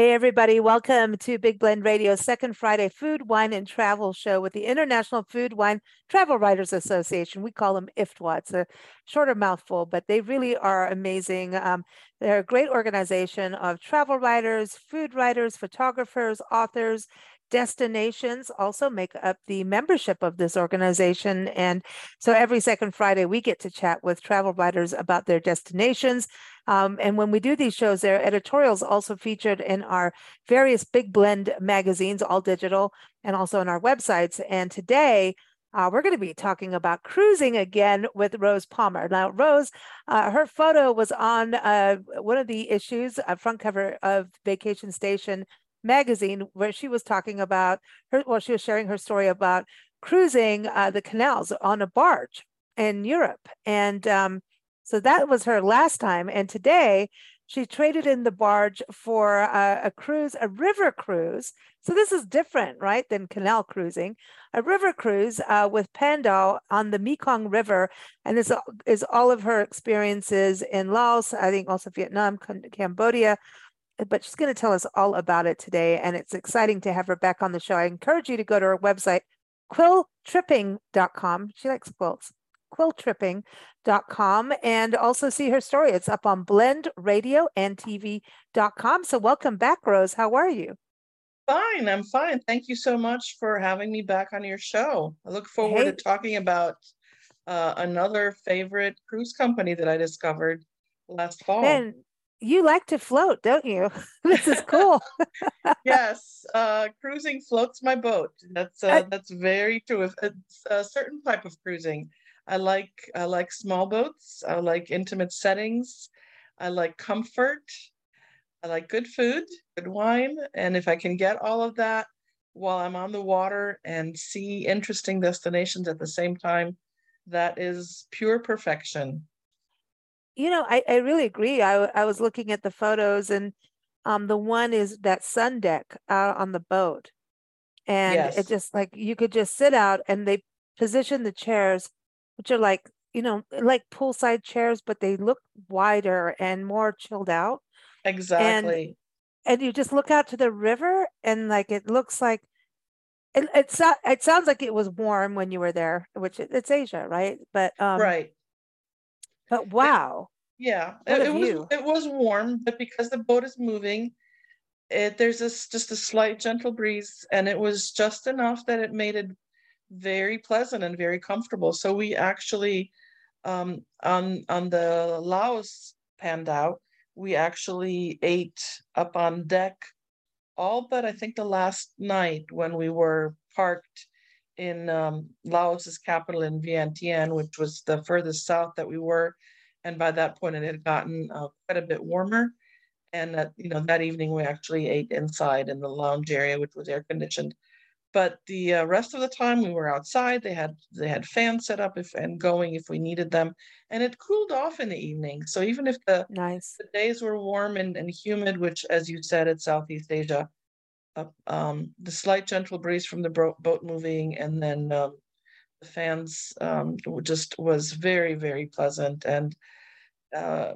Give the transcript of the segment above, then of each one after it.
Hey, everybody, welcome to Big Blend Radio's second Friday food, wine, and travel show with the International Food, Wine, Travel Writers Association. We call them IFTWA. It's a shorter mouthful, but they really are amazing. Um, they're a great organization of travel writers, food writers, photographers, authors, destinations also make up the membership of this organization. And so every second Friday, we get to chat with travel writers about their destinations. Um, and when we do these shows, their editorials also featured in our various Big Blend magazines, all digital, and also on our websites. And today, uh, we're going to be talking about cruising again with Rose Palmer. Now, Rose, uh, her photo was on uh, one of the issues, uh, front cover of Vacation Station magazine, where she was talking about her, well, she was sharing her story about cruising uh, the canals on a barge in Europe. And um, so that was her last time. And today, she traded in the barge for a, a, cruise, a river cruise. So this is different, right, than canal cruising. A river cruise uh, with Pandaw on the Mekong River, and this is all of her experiences in Laos, I think also Vietnam, Cambodia. But she's going to tell us all about it today, and it's exciting to have her back on the show. I encourage you to go to her website, quiltripping.com. She likes quilts quiltripping.com and also see her story. It's up on blendradioandtv.com. So welcome back, Rose. How are you? Fine, I'm fine. Thank you so much for having me back on your show. I look forward hey. to talking about uh, another favorite cruise company that I discovered last fall. And you like to float, don't you? this is cool. yes, uh, cruising floats my boat. That's uh, I, that's very true. It's a certain type of cruising. I like I like small boats. I like intimate settings. I like comfort. I like good food, good wine, and if I can get all of that while I'm on the water and see interesting destinations at the same time, that is pure perfection. You know, I, I really agree. I, I was looking at the photos, and um, the one is that sun deck out on the boat. And yes. it just like you could just sit out and they position the chairs which are like you know like poolside chairs but they look wider and more chilled out exactly and, and you just look out to the river and like it looks like it, it's it sounds like it was warm when you were there which it, it's asia right but um right but wow it, yeah it, it was it was warm but because the boat is moving it there's this just a slight gentle breeze and it was just enough that it made it very pleasant and very comfortable. So we actually um, on on the Laos Pandaw, we actually ate up on deck all but I think the last night when we were parked in um, Laos's capital in Vientiane, which was the furthest south that we were, and by that point it had gotten uh, quite a bit warmer. And that you know that evening we actually ate inside in the lounge area, which was air conditioned. But the uh, rest of the time we were outside. They had they had fans set up if and going if we needed them. And it cooled off in the evening. So even if the nice. the days were warm and, and humid which as you said it's southeast asia um, the slight gentle breeze from the boat moving and then um, the fans um, just was very very pleasant and uh,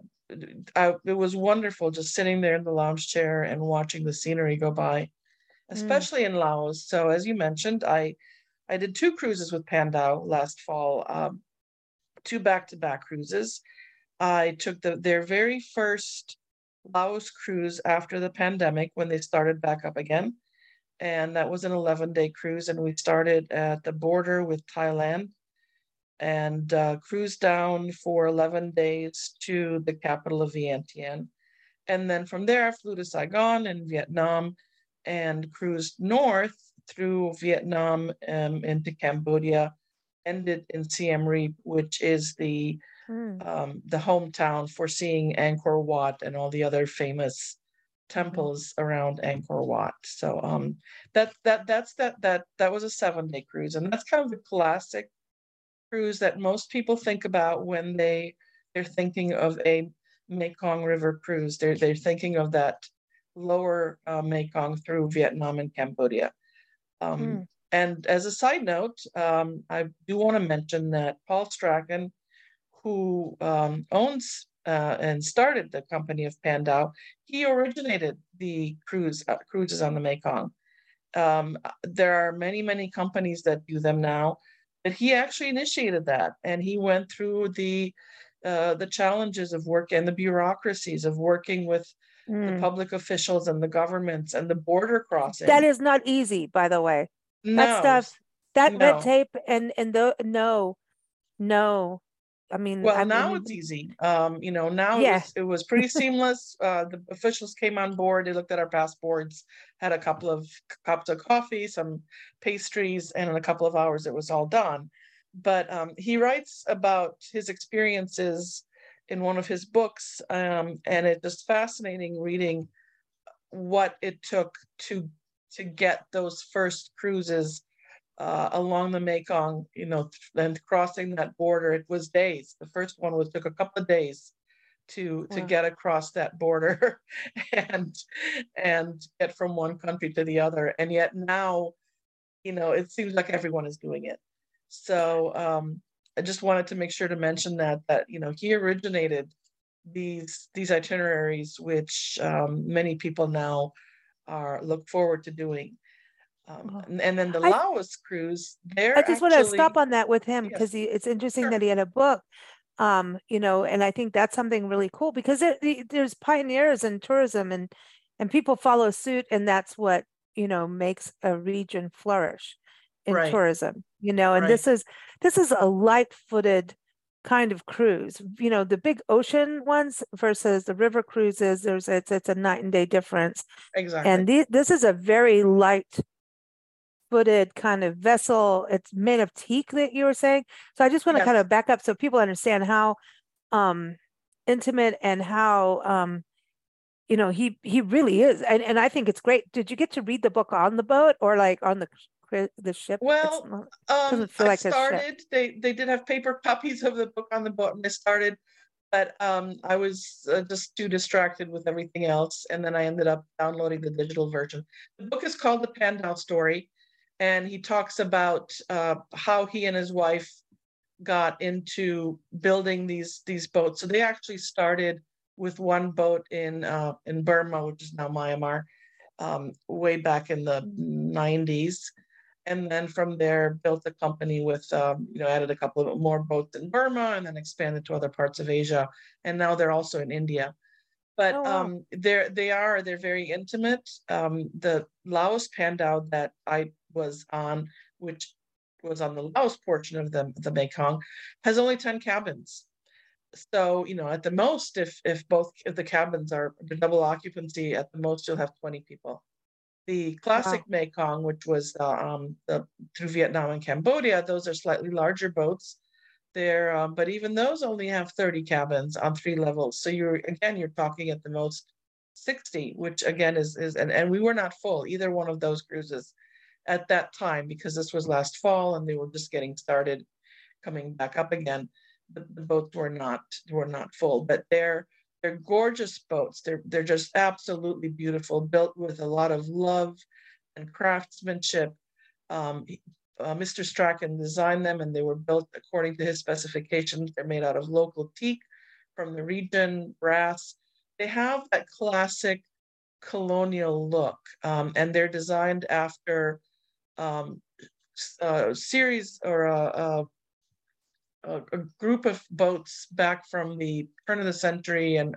I, it was wonderful just sitting there in the lounge chair and watching the scenery go by Mm. especially mm. in Laos. So as you mentioned, I I did two cruises with Pandaw last fall, um, two back-to-back cruises. I took the, their very first Laos cruise after the pandemic when they started back up again. And that was an 11 day cruise. And we started at the border with Thailand and uh, cruised down for 11 days to the capital of Vientiane. And then from there, I flew to Saigon in Vietnam and cruised north through Vietnam um, into Cambodia, ended in Siem Reap, which is the mm. um, the hometown for seeing Angkor Wat and all the other famous temples mm. around Angkor Wat. So um, that that that's that that that was a seven day cruise, and that's kind of the classic cruise that most people think about when they they're thinking of a Mekong River cruise. They're they're thinking of that lower uh, Mekong through Vietnam and Cambodia. Um, mm. And as a side note, um, I do want to mention that Paul Strachan, who um, owns uh, and started the company of Pandaw, he originated the cruise uh, cruises on the Mekong. Um, there are many, many companies that do them now, but he actually initiated that, and he went through the uh, the challenges of work and the bureaucracies of working with mm. the public officials and the governments and the border crossing. That is not easy, by the way. No, that stuff, that no. red tape, and and the no, no. I mean, well, I now mean, it's easy. Um, you know, now yeah. it, was, it was pretty seamless. uh, the officials came on board. They looked at our passports, had a couple of cups of coffee, some pastries, and in a couple of hours, it was all done. But um, he writes about his experiences in one of his books, um, and it's just fascinating reading what it took to to get those first cruises uh, along the Mekong, you know, and crossing that border. It was days. The first one was took a couple of days to to get across that border and and get from one country to the other. And yet now, you know, it seems like everyone is doing it. So um, I just wanted to make sure to mention that that you know he originated these these itineraries, which um, many people now are look forward to doing. Um, and, and, then the I, Laos cruise, there. I just actually, want to stop on that with him because yes. it's interesting sure. that he had a book. Um, you know, and I think that's something really cool because it, there's pioneers in tourism and and people follow suit, and that's what you know makes a region flourish in right. tourism you know and right. this is this is a light-footed kind of cruise you know the big ocean ones versus the river cruises there's it's it's a night and day difference exactly and the, this is a very light footed kind of vessel it's made of teak that you were saying so i just want to yes. kind of back up so people understand how um intimate and how um you know he he really is and, and i think it's great did you get to read the book on the boat or like on the the ship? Well, not, um, I like started. They they did have paper copies of the book on the boat, and I started, but um, I was uh, just too distracted with everything else, and then I ended up downloading the digital version. The book is called The Pandaw Story, and he talks about uh, how he and his wife got into building these these boats. So they actually started with one boat in uh, in Burma, which is now Myanmar, um, way back in the 90s and then from there built a company with um, you know added a couple of more boats in burma and then expanded to other parts of asia and now they're also in india but oh, wow. um, they're they are they're very intimate um, the laos pandaw that i was on which was on the laos portion of the, the mekong has only 10 cabins so you know at the most if if both if the cabins are the double occupancy at the most you'll have 20 people the classic wow. Mekong, which was uh, um, the, through Vietnam and Cambodia, those are slightly larger boats. There, um, but even those only have 30 cabins on three levels. So you're again, you're talking at the most 60, which again is is and, and we were not full either one of those cruises at that time because this was last fall and they were just getting started, coming back up again. The, the boats were not were not full, but they're they're gorgeous boats. They're they're just absolutely beautiful, built with a lot of love and craftsmanship. Um, uh, Mr. Strachan designed them, and they were built according to his specifications. They're made out of local teak from the region, brass. They have that classic colonial look, um, and they're designed after um, a series or a, a a, group of boats back from the turn of the century and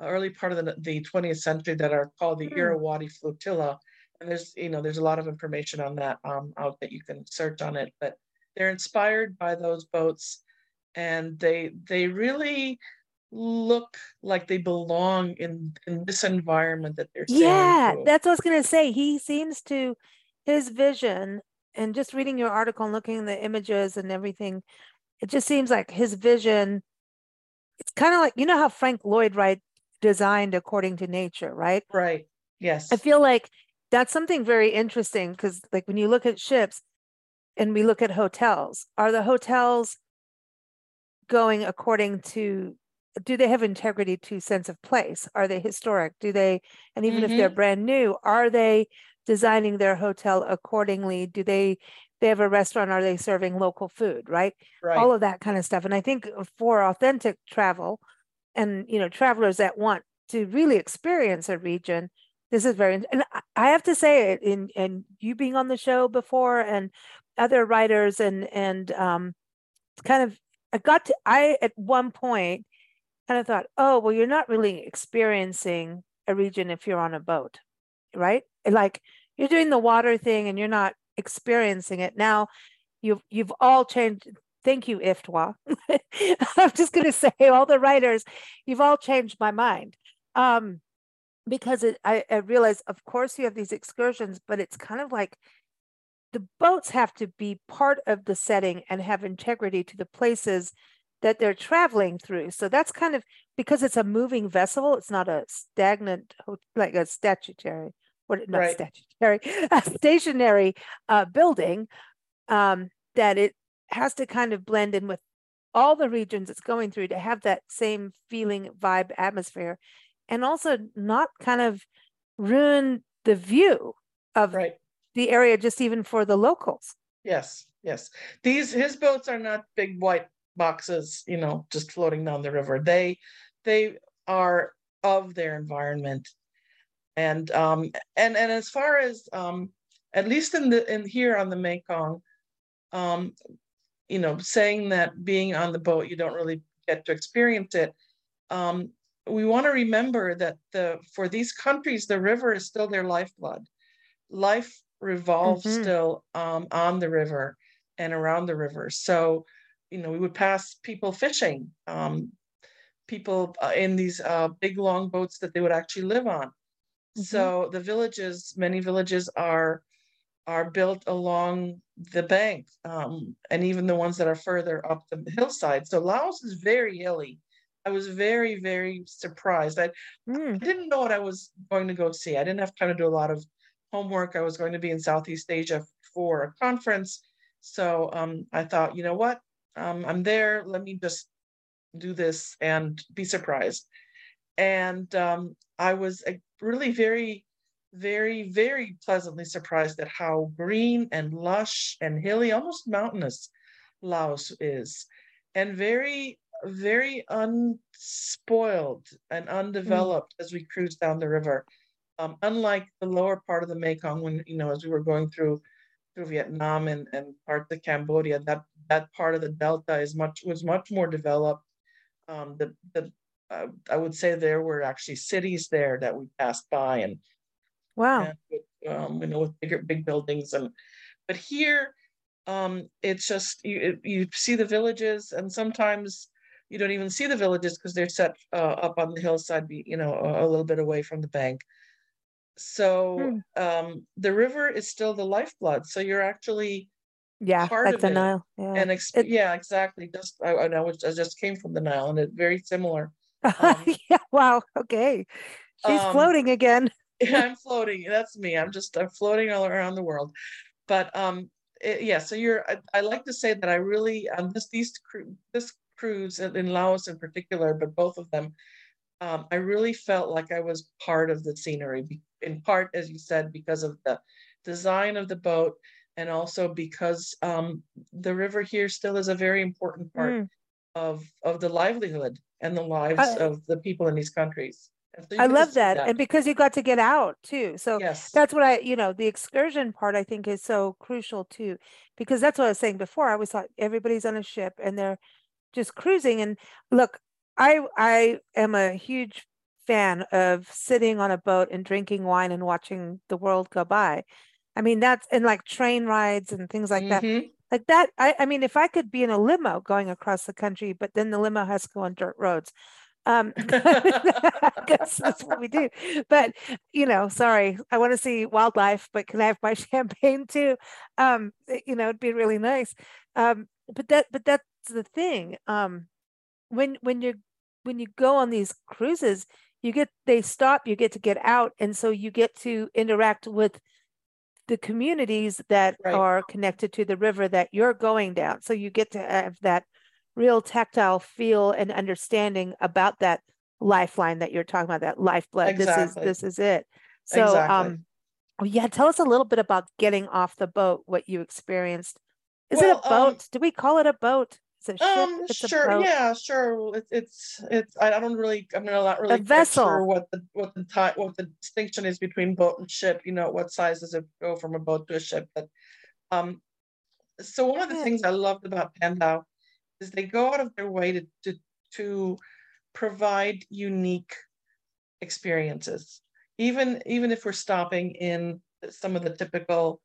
early part of the, the 20th century that are called the mm. Irrawaddy Flotilla. And there's, you know, there's a lot of information on that um, out that you can search on it, but they're inspired by those boats and they, they really look like they belong in, in this environment that they're Yeah, that's what I was going to say. He seems to, his vision and just reading your article and looking at the images and everything it just seems like his vision it's kind of like you know how frank lloyd wright designed according to nature right? Right. Yes. I feel like that's something very interesting because like when you look at ships and we look at hotels are the hotels going according to do they have integrity to sense of place? Are they historic? Do they and even if they're mm-hmm. brand new are they designing their hotel accordingly. Do they they have a restaurant are they serving local food right? Right. all of that kind of stuff. And i think for authentic travel and you know travelers that want to really experience a region this is very and I- have to say it in and you being on the show before and other writers and and um kind of i got to i at one point kind of thought oh well you're not really experiencing a region if you're on a boat right like you're doing the water thing and you're not experiencing it. Now you've you've all changed thank you iftwa. I'm just going to say all the writers you've all changed my mind. Um because it, I, I realize of course you have these excursions but it's kind of like the boats have to be part of the setting and have integrity to the places that they're traveling through. So that's kind of because it's a moving vessel it's not a stagnant like a statutory or not Right. statutory a stationary uh, building um, that it has to kind of blend in with all the regions it's going through to have that same feeling vibe atmosphere and also not kind of ruin the view of Right. the area just even for the locals Yes, yes. These his boats are not big white boxes, you know, just floating down the river. They they are of their environment. And um and and as far as um at least in the in here on the Mekong, um you know, saying that being on the boat you don't really get to experience it. Um we want to remember that the for these countries the river is still their lifeblood. Life revolves Mhm. still um, on the river and around the river. So, you know, we would pass people fishing, um, people uh, in these uh, big long boats that they would actually live on. Mhm. So the villages, many villages are are built along the bank, um, and even the ones that are further up the hillside. So Laos is very hilly. I was very, very surprised. I, Mm, I didn't know what I was going to go see. I didn't have time to do a lot of homework. I was going to be in Southeast Asia for a conference. So um, I thought, you know what? Um, I'm there. Let me just do this and be surprised. And um, I was uh, really very, very, very pleasantly surprised at how green and lush and hilly, almost mountainous Laos is. And very, very unspoiled and undeveloped as we cruised down the river. Um, unlike the lower part of the Mekong, when you know, as we were going through through Vietnam and, and parts of Cambodia, that that part of the delta is much was much more developed. Um, the the uh, I would say there were actually cities there that we passed by and, wow. and with, um, you know with bigger big buildings and but here um, it's just you it- you see the villages and sometimes you don't even see the villages because they're set uh, up on the hillside be- you know a, a little bit away from the bank. So um, the river is still the lifeblood so you're actually yeah part like of the it. nile yeah. And ex- It- yeah exactly just I, I know I just came from the Nile and it's very similar um, yeah wow okay she's um, floating again Yeah, I'm floating. That's me. I'm just I'm floating all around the world. But um, it- yeah. So you're. I, I like to say that I really um this these this cruise in, in Laos in particular, but both of them, um, I really felt like I was part of the scenery. In part, as you said, because of the design of the boat, and also because um the river here still is a very important part Mm. Of of the livelihood and the lives I- of the people in these countries. So i love see that. and because you got to get out too so yes, that's what I, you know, the excursion part I think is so crucial too, because that's what I was saying before. I always thought everybody's on a ship and they're just cruising. And look, I I am a huge fan of sitting on a boat and drinking wine and watching the world go by. I mean, that's and like train rides and things like that. Mm-hmm. Like that, I, I mean, if I could be in a limo going across the country, but then the limo has to go on dirt roads. Um, because that's what we do. But you know, sorry, I want to see wildlife, but can I have my champagne too? Um, you know, it'd be really nice. Um, but that, but that's the thing. Um, when when you're when you go on these cruises, you get they stop, you get to get out, and so you get to interact with the communities that Right. are connected to the river that you're going down. So you get to have that real tactile feel and understanding about that lifeline that you're talking about, that lifeblood. Exactly. This is this is it. So Exactly. um yeah, tell us a little bit about getting off the boat, what you experienced. Is Well, it a um, boat? Do we call it a boat? Is it a ship? Um, it's a sure, boat. yeah, sure. It's it's it's. I don't really. I'm not really quite vessel. sure what the what the time what the distinction is between boat and ship. You know, what size does it go from a boat to a ship? But um, so one of the Yeah. things I loved about Pandaw is they go out of their way to to to provide unique experiences. Even even if we're stopping in some of the typical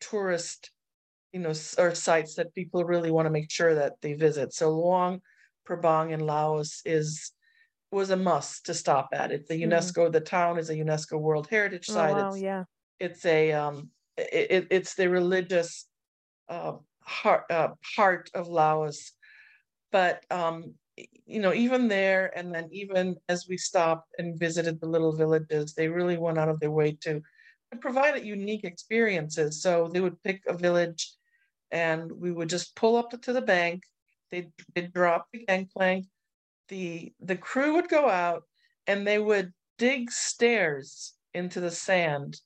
tourist you know, or sites that people really want to make sure that they visit. So Luang Prabang in Laos is was a must to stop at. It's a Mhm. UNESCO. The town is a UNESCO World Heritage Oh, Site. wow, it's yeah. it's a um it, it it's the religious uh, heart uh, part of Laos. But um you know even there and then even as we stopped and visited the little villages, they really went out of their way to to provide unique experiences. So they would pick a village and we would just pull up to the bank. They'd, they'd drop the gangplank. The the crew would go out and they would dig stairs into the sand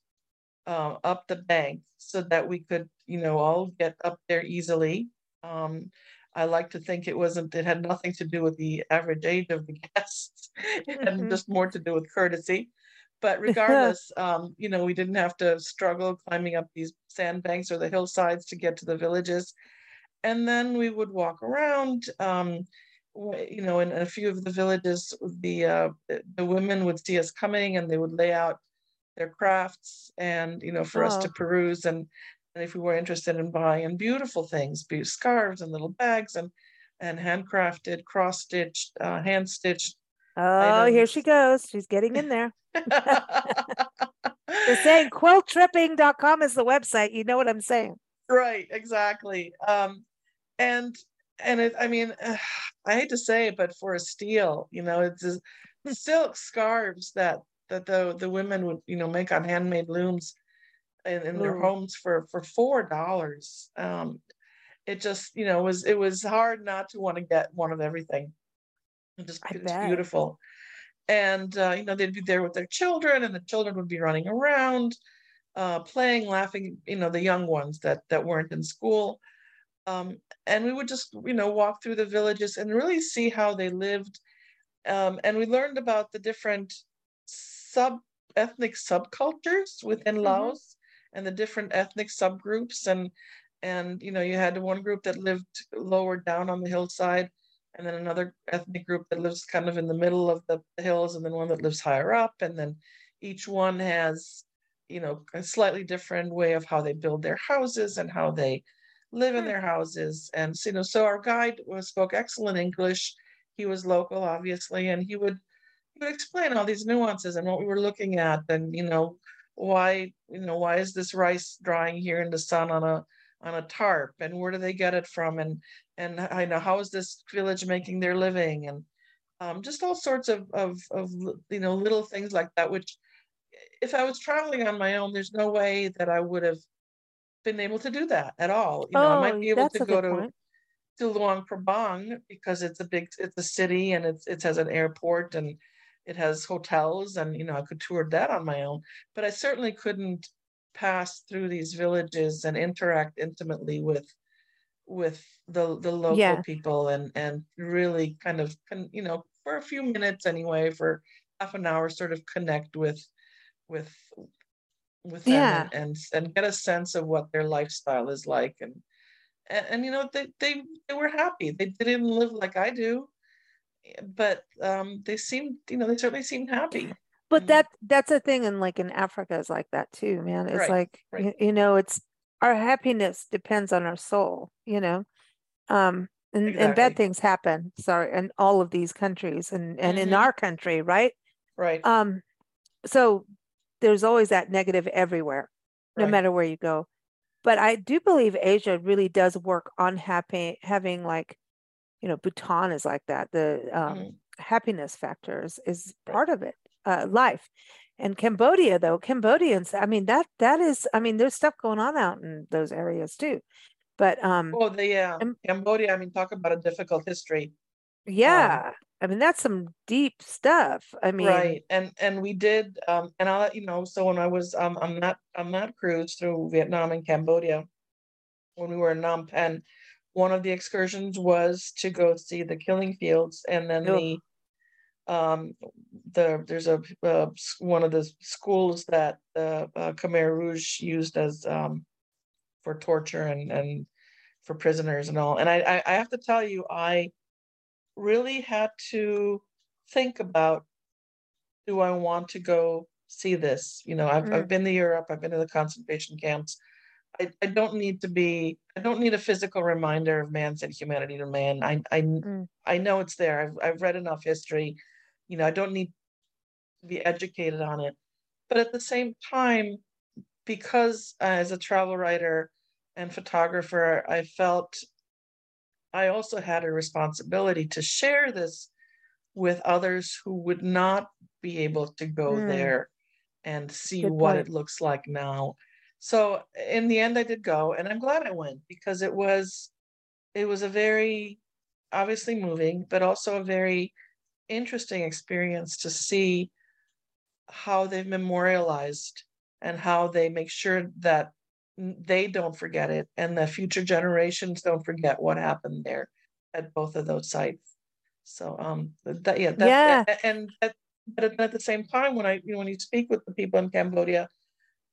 uh, up the bank so that we could, you know, all get up there easily. Um, I like to think it wasn't, it had nothing to do with the average age of the guests. It had Mhm. just more to do with courtesy. But regardless, um, you know, we didn't have to struggle climbing up these sandbanks or the hillsides to get to the villages. And then we would walk around. Um, you know, in a few of the villages, the uh, the women would see us coming and they would lay out their crafts and you know for us to Oh. peruse and and if we were interested in buying beautiful things, be scarves and little bags and and handcrafted, cross stitched, uh, hand stitched. Oh, here she goes. She's getting in there. They're saying quiltripping.com is the website. You know what I'm saying? right exactly um and and it i mean i hate to say it but for a steal you know it's just silk scarves that that the the women would you know make on handmade looms in, in their homes for for four dollars um it just you know was it was hard not to want to get one of everything it just I it's bet. beautiful and uh, you know they'd be there with their children and the children would be running around uh, playing laughing you know the young ones that that weren't in school um, and we would just you know walk through the villages and really see how they lived um, and we learned about the different sub ethnic subcultures within Mhm. laos and the different ethnic subgroups and and you know you had one group that lived lower down on the hillside and then another ethnic group that lives kind of in the middle of the hills and then one that lives higher up and then each one has you know a slightly different way of how they build their houses and how they live in Hmm. their houses and so, you know so our guide was spoke excellent english he was local obviously and he would he would explain all these nuances and what we were looking at and you know why you know why is this rice drying here in the sun on a on a tarp and where do they get it from and and I know how is this village making their living and um, just all sorts of, of of you know little things like that which if I was traveling on my own there's no way that I would have been able to do that at all you know I Oh, might be able to go to point. to Luang Prabang because it's a big it's a city and it's it has an airport and it has hotels and you know I could tour that on my own but I certainly couldn't pass through these villages and interact intimately with with the the local Yeah. people and and really kind of you know for a few minutes anyway for half an hour sort of connect with with with them Yeah. and, and and get a sense of what their lifestyle is like and and, and you know they, they they were happy they, didn't live like i do but um they seemed you know they certainly seemed happy But Mm. that that's a thing in like in Africa is like that too, man. It's Right, like right. you, you know, it's our happiness depends on our soul, you know. Um and, and bad things happen, sorry, in all of these countries and, and in Mhm. our country, right? right Um so there's always that negative everywhere, no Right. matter where you go. But I do believe Asia really does work on happy having like, you know, Bhutan is like that. The um Mhm. happiness factors is part of it uh life and cambodia though cambodians i mean that that is i mean there's stuff going on out in those areas too But um, Oh, the yeah, Um, Cambodia. I mean, talk about a difficult history. yeah, I mean that's some deep stuff. I mean, Right, and and we did, um, and I'll let you know, so when I was um on that on that cruise through Vietnam and Cambodia, when we were in Phnom Penh, one of the excursions was to go see the killing fields, and then Ugh. the um the there's a uh, one of the schools that the uh, Khmer Rouge used as um for torture and and for prisoners and all, and I I, I have to tell you, I really had to think about do I want to go see this? You know, I've, I've Mm. been to Europe, I've been to the concentration camps. I, I don't need to be, I don't need a physical reminder of man's inhumanity to man. I, I, Mm. I know it's there. I've, I've read enough history. You know, I don't need to be educated on it. But at the same time, because uh, as a travel writer and photographer, I felt I also had a responsibility to share this with others who would not be able to go Mm. there and see Good what point. it looks like now. So in the end, I did go, and I'm glad I went because it was it was a very obviously moving, but also a very interesting experience to see how they've memorialized and how they make sure that they don't forget it and the future generations don't forget what happened there at both of those sites. So um that yeah that Yeah. a- and at, but at- at the same time when I you know when you speak with the people in Cambodia,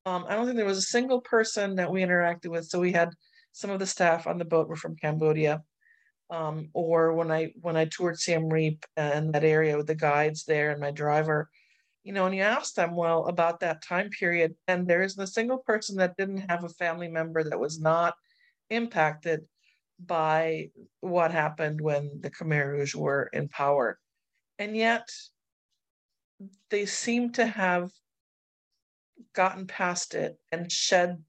um I don't think there was a single person that we interacted with. So we had some of the staff on the boat were from Cambodia. Um, or when I when I toured Siem Reap and that area with the guides there and my driver, you know, and you ask them, well, about that time period, and there isn't a single person that didn't have a family member that was not impacted by what happened when the Khmer Rouge were in power. And yet they seem to have gotten past it and shed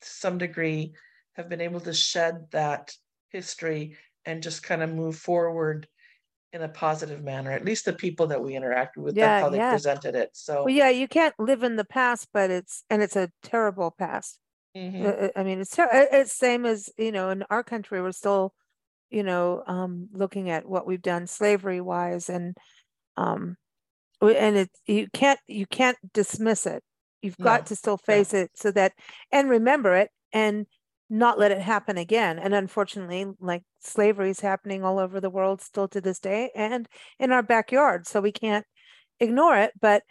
to some degree, have been able to shed that history and just kind of move forward in a positive manner. At least the people that we interacted with, Yeah, that's how they yeah. presented it. So Well, yeah, you can't live in the past, but it's and it's a terrible past. mhm. Uh, uh, I mean, it's ter- it's same as you know in our country we're still, you know, um, looking at what we've done slavery wise, and um, and it you can't you can't dismiss it. You've got No, to still face it so that and remember it and not let it happen again. And unfortunately, like slavery is happening all over the world still to this day and in our backyard, so we can't ignore it. But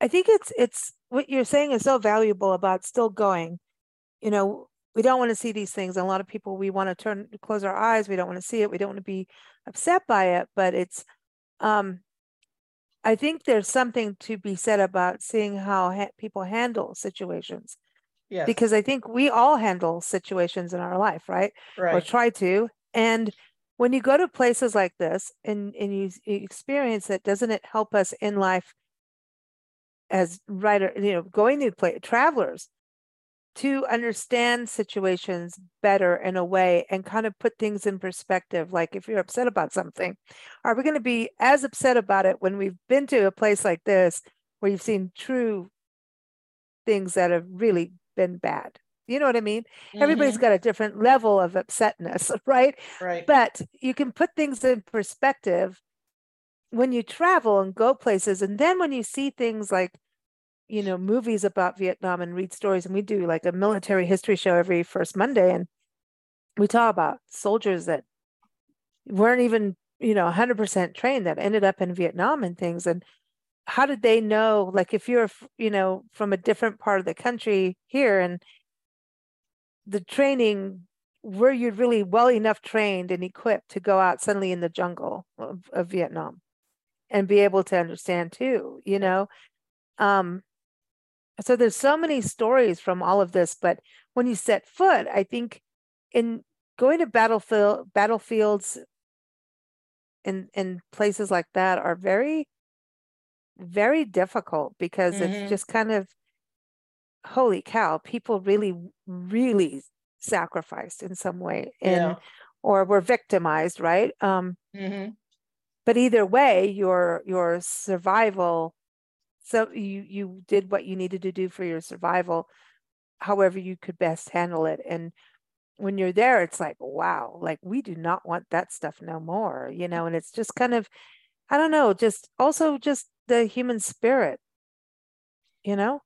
I think it's it's what you're saying is so valuable about still going you know, we don't want to see these things. A lot of people, we want to turn, close our eyes. We don't want to see it. We don't want to be upset by it. But it's, um, I think there's something to be said about seeing how ha- people handle situations yes, because I think we all handle situations in our life, right? Or right. try to. And when you go to places like this and, and you, you experience it, doesn't it help us in life as writer, you know, going to play travelers to understand situations better in a way and kind of put things in perspective. Like if you're upset about something, are we going to be as upset about it when we've been to a place like this where you've seen true things that have really been bad? You know what I mean? Everybody's Mhm, got a different level of upsetness, right? right. But you can put things in perspective when you travel and go places. And then when you see things like, you know, movies about Vietnam and read stories, and we do like a military history show every first Monday, and we talk about soldiers that weren't even, you know, 100% trained that ended up in Vietnam and things. And how did they know? Like, if you're, you know, from a different part of the country here and the training, were you really well enough trained and equipped to go out suddenly in the jungle of, of Vietnam and be able to understand too, you know? Um, so there's so many stories from all of this, but when you set foot, I think in going to battlefield battlefields in in places like that are very very difficult because Mhm. it's just kind of holy cow, people really really sacrificed in some way and Yeah. or were victimized, right? Um mhm, but either way your your survival so you you did what you needed to do for your survival however you could best handle it and when you're there, it's like, wow, like we do not want that stuff no more, you know, and it's just kind of, I don't know, just also just the human spirit, you know?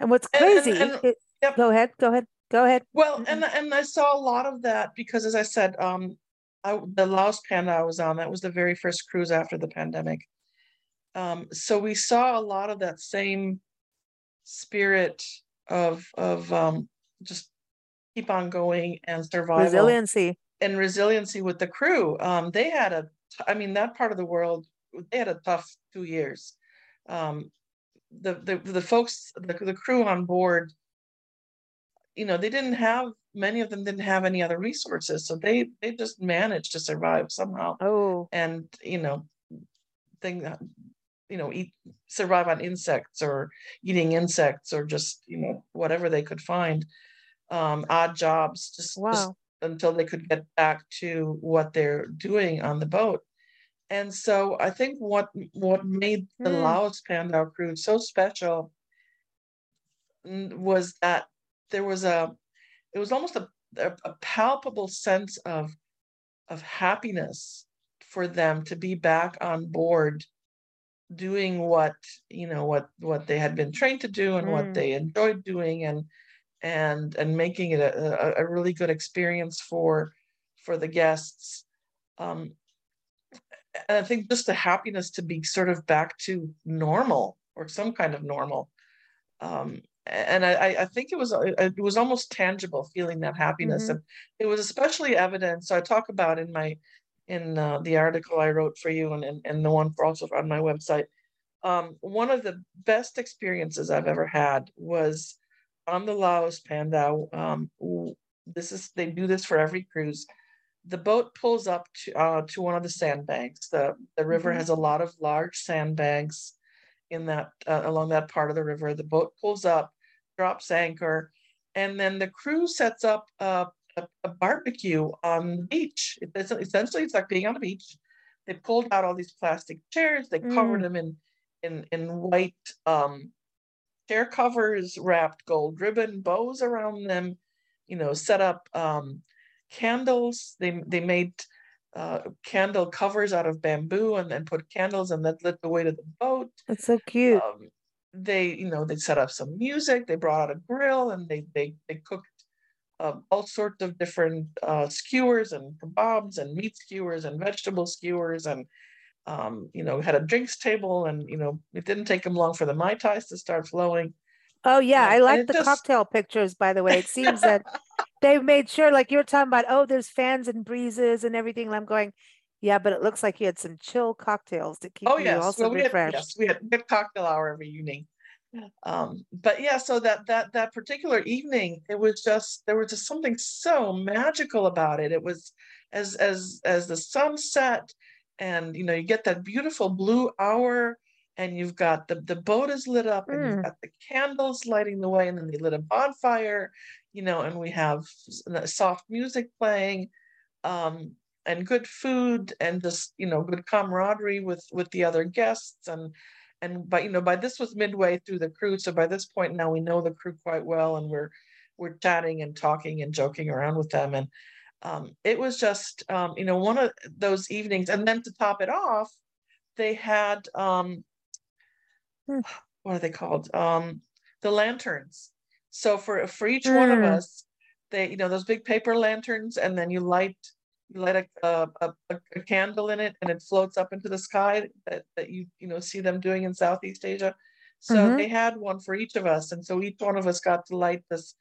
And what's And- and- crazy, and- it- yep. go ahead, go ahead, go ahead. Well, Mhm. and and I saw a lot of that because, as I said, um, I, the Laos Pandaw I was on, that was the very first cruise after the pandemic. Um, so we saw a lot of that same spirit of of um, just keep on going and survival Resiliency. and resiliency with the crew. Um, they had a, I mean, that part of the world, they had a tough two years. Um, the the the folks, the the crew on board, you know, they didn't have many of them didn't have any other resources, so they they just managed to survive somehow, Oh, and you know, thing you know eat survive on insects or eating insects or just you know whatever they could find um odd jobs just, just until they could get back to what they're doing on the boat. And so I think what what made the Hmm. Laos Pandaw crew so special was that there was a it was almost a, a, palpable sense of of happiness for them to be back on board doing what you know what what they had been trained to do and Mm. what they enjoyed doing and and and making it a, a, a really good experience for for the guests um and i think just the happiness to be sort of back to normal or some kind of normal. Um and I, I- think it was uh, it was almost tangible feeling that happiness. Mhm. and it was especially evident so i talk about in my in uh, the article i wrote for you and, and and the one for also on my website. Um one of the best experiences i've ever had was on the laos pandaw. Um this is they do this for every cruise the boat pulls up to uh to one of the sandbanks. The the river Mhm. has a lot of large sandbanks in that uh, along that part of the river. The boat pulls up drops anchor and then the crew sets up a, a, a barbecue on the beach. It- it's essentially it's like being on the beach. They pulled out all these plastic chairs. They covered Mm. them in in in white um chair covers wrapped gold ribbon bows around them you know set up um candles. They they made uh candle covers out of bamboo and then put candles and that lit the way to the boat. That's so cute. um, they you know they set up some music they brought out a grill and they they they cooked um, all sorts of different uh, skewers and kebabs and meat skewers and vegetable skewers and um, you know had a drinks table and you know it didn't take them long for the mai tais to start flowing Oh yeah, I like the just- cocktail pictures, by the way. It seems that they've made sure, like you're talking about, oh, there's fans and breezes and everything. And I'm going, yeah, but it looks like you had some chill cocktails to keep oh you yes also well we had refreshed. yes we had, we had cocktail hour every evening um but yeah so that that that particular evening it was just there was just something so magical about it it was as as as the sun set and you know you get that beautiful blue hour and you've got the the boat is lit up and Mm. you've got the candles lighting the way and then they lit a bonfire you know and we have soft music playing um and good food and just you know good camaraderie with with the other guests and and by you know by this was midway through the crew so by this point now we know the crew quite well and we're we're chatting and talking and joking around with them and um, it was just um, you know one of those evenings and then to top it off they had um, Hmm. What are they called um, the lanterns so for for each one of Hmm. us they you know those big paper lanterns and then you light you light a, a, a, candle in it and it floats up into the sky that, that you you know see them doing in southeast asia so Mhm. they had one for each of us and so each one of us got to light this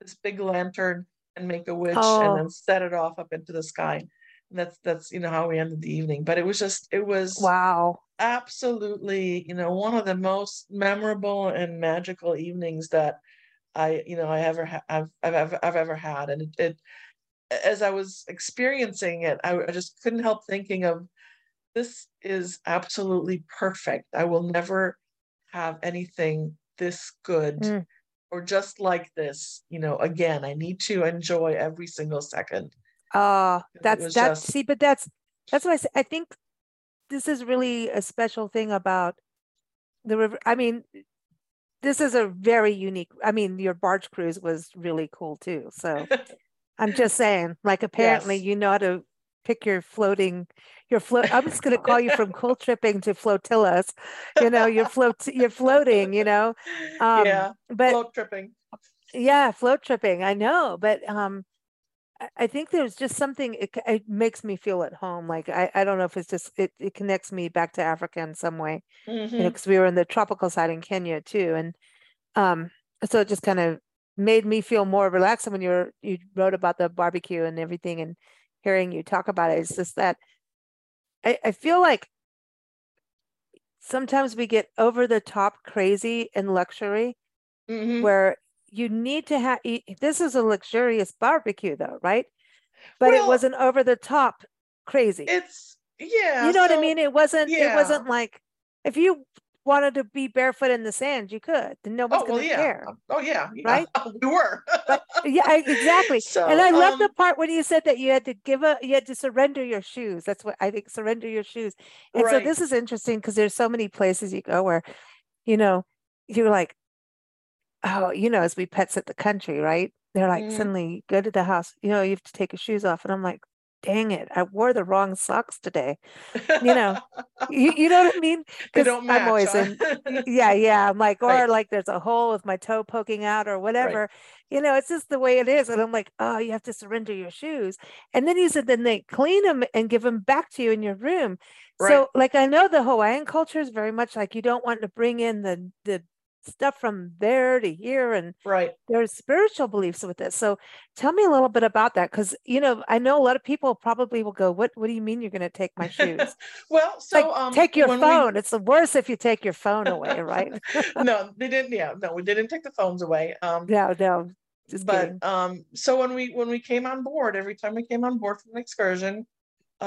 this big lantern and make a wish and Oh. then set it off up into the sky and that's that's you know how we ended the evening. But it was just it was Wow. absolutely you know one of the most memorable and magical evenings that i you know i ever ha- I've, I've ever i've ever had. And it, it as i was experiencing it I, I just couldn't help thinking of this is absolutely perfect. I will never have anything this good Mm. or just like this you know again. I need to enjoy every single second Uh, that's was that's just- see, but that's that's what I say. I think this is really a special thing about the river. I mean, this is a very unique. I mean, your barge cruise was really cool too. So I'm just saying, like apparently Yes. you know how to pick your floating your float. I'm just gonna call you from cool tripping to flotillas. You know, you're float you're floating, you know. Um yeah, but float tripping. yeah, float tripping. I know, but um I- think there's just something it, it makes me feel at home. Like I, I don't know if it's just it, it connects me back to Africa in some way. You know, because we were in the tropical side in Kenya too, and um, so it just kind of made me feel more relaxed. And when you were you wrote about the barbecue and everything, and hearing you talk about it, it's just that I, I feel like sometimes we get over the top crazy in luxury Mhm. where you need to have this is a luxurious barbecue though right but it wasn't over the top crazy It's yeah. you know what i mean it wasn't it wasn't like if you wanted to be barefoot in the sand you could then no one's Oh gonna yeah. care Oh yeah. yeah. Right? We were. yeah exactly So, and i love the um, part when you said that you had to give up you had to surrender your shoes that's what i think surrender your shoes and so this is interesting because there's so many places you go where you know you're like oh you know as we pets at the country right they're like Mhm. suddenly go to the house you know you have to take your shoes off and i'm like dang it i wore the wrong socks today you know you, you know what i mean they 'Cause don't match. i'm always huh? in yeah yeah i'm like or Right. like there's a hole with my toe poking out or whatever you know it's just the way it is and i'm like oh you have to surrender your shoes and then he said then they clean them and give them back to you in your room Right. so like i know the hawaiian culture is very much like you don't want to bring in the the stuff from there to here and right. there's spiritual beliefs with this so tell me a little bit about that because you know i know a lot of people probably will go what what do you mean you're going to take my shoes well, so like um, take your when we- phone it's the worst if you take your phone away right no, they didn't. Yeah, no, we didn't take the phones away. Um, no no just but kidding um so when we when we came on board every time we came on board for an excursion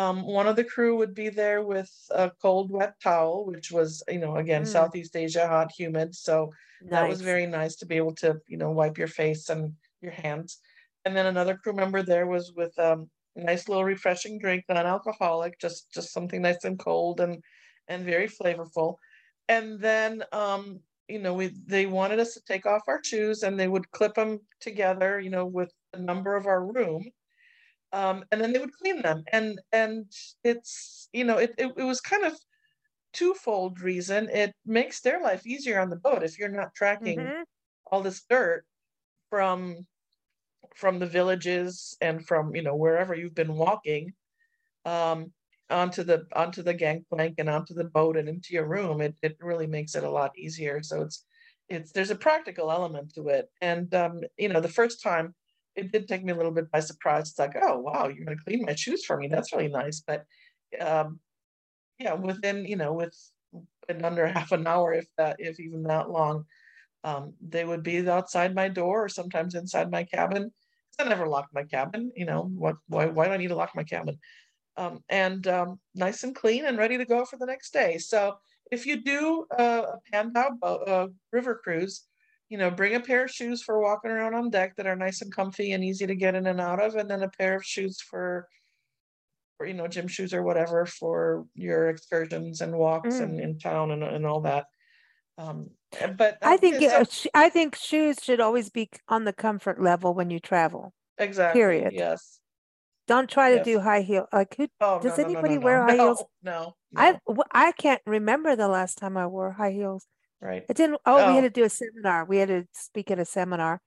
um one of the crew would be there with a cold wet towel which was you know again Mm. southeast asia hot humid so that was very nice to be able to you know wipe your face and your hands. And then another crew member there was with um a nice little refreshing drink non-alcoholic just just something nice and cold and and very flavorful. And then um you know we they wanted us to take off our shoes and they would clip them together you know with the number of our room um and then they would clean them. And and it's you know it, it, it was kind of twofold reason. It makes their life easier on the boat if you're not tracking Mhm. all this dirt from from the villages and from you know wherever you've been walking um onto the onto the gangplank and onto the boat and into your room. It, it really makes it a lot easier. So it's it's there's a practical element to it. And um you know the first time it did take me a little bit by surprise it's like oh wow you're going to clean my shoes for me that's really nice but um yeah within you know with in under half an hour if that if even that long um, they would be outside my door or sometimes inside my cabin I never locked my cabin. You know what? Why? Why do I need to lock my cabin? Um, and um, nice and clean and ready to go for the next day. So if you do uh, a Pandaw uh, river cruise, you know, bring a pair of shoes for walking around on deck that are nice and comfy and easy to get in and out of, and then a pair of shoes for, for you know, gym shoes or whatever for your excursions and walks Mm. and in town and, and all that. Um, uh, but I um, think so- uh, I think shoes should always be on the comfort level when you travel. Exactly. Period. Yes. Don't try to Yes. do high heel. Like who? Oh, Does no, no, no, anybody no, wear high heels? No. I no, can't remember the last time I wore high heels. Right. It didn't. Oh, we had Oh. to do a seminar. We had to speak at a seminar,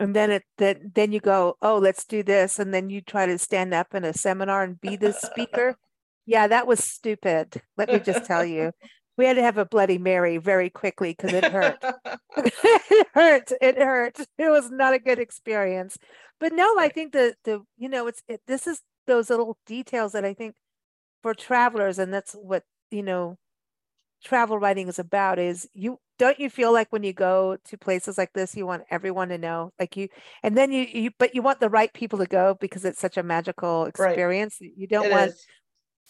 and then it then then you go, oh, let's do this, and then you try to stand up in a seminar and be the speaker. Yeah, that was stupid. Let me just tell you. We had to have a Bloody Mary very quickly because it hurt. it hurt. It hurt. It was not a good experience. But no, I think the the you know it's it, this is those little details that I think for travelers, and that's what you know travel writing is about. Is you don't you feel like when you go to places like this, you want everyone to know, like you, and then you you but you want the right people to go because it's such a magical experience. You don't It want is.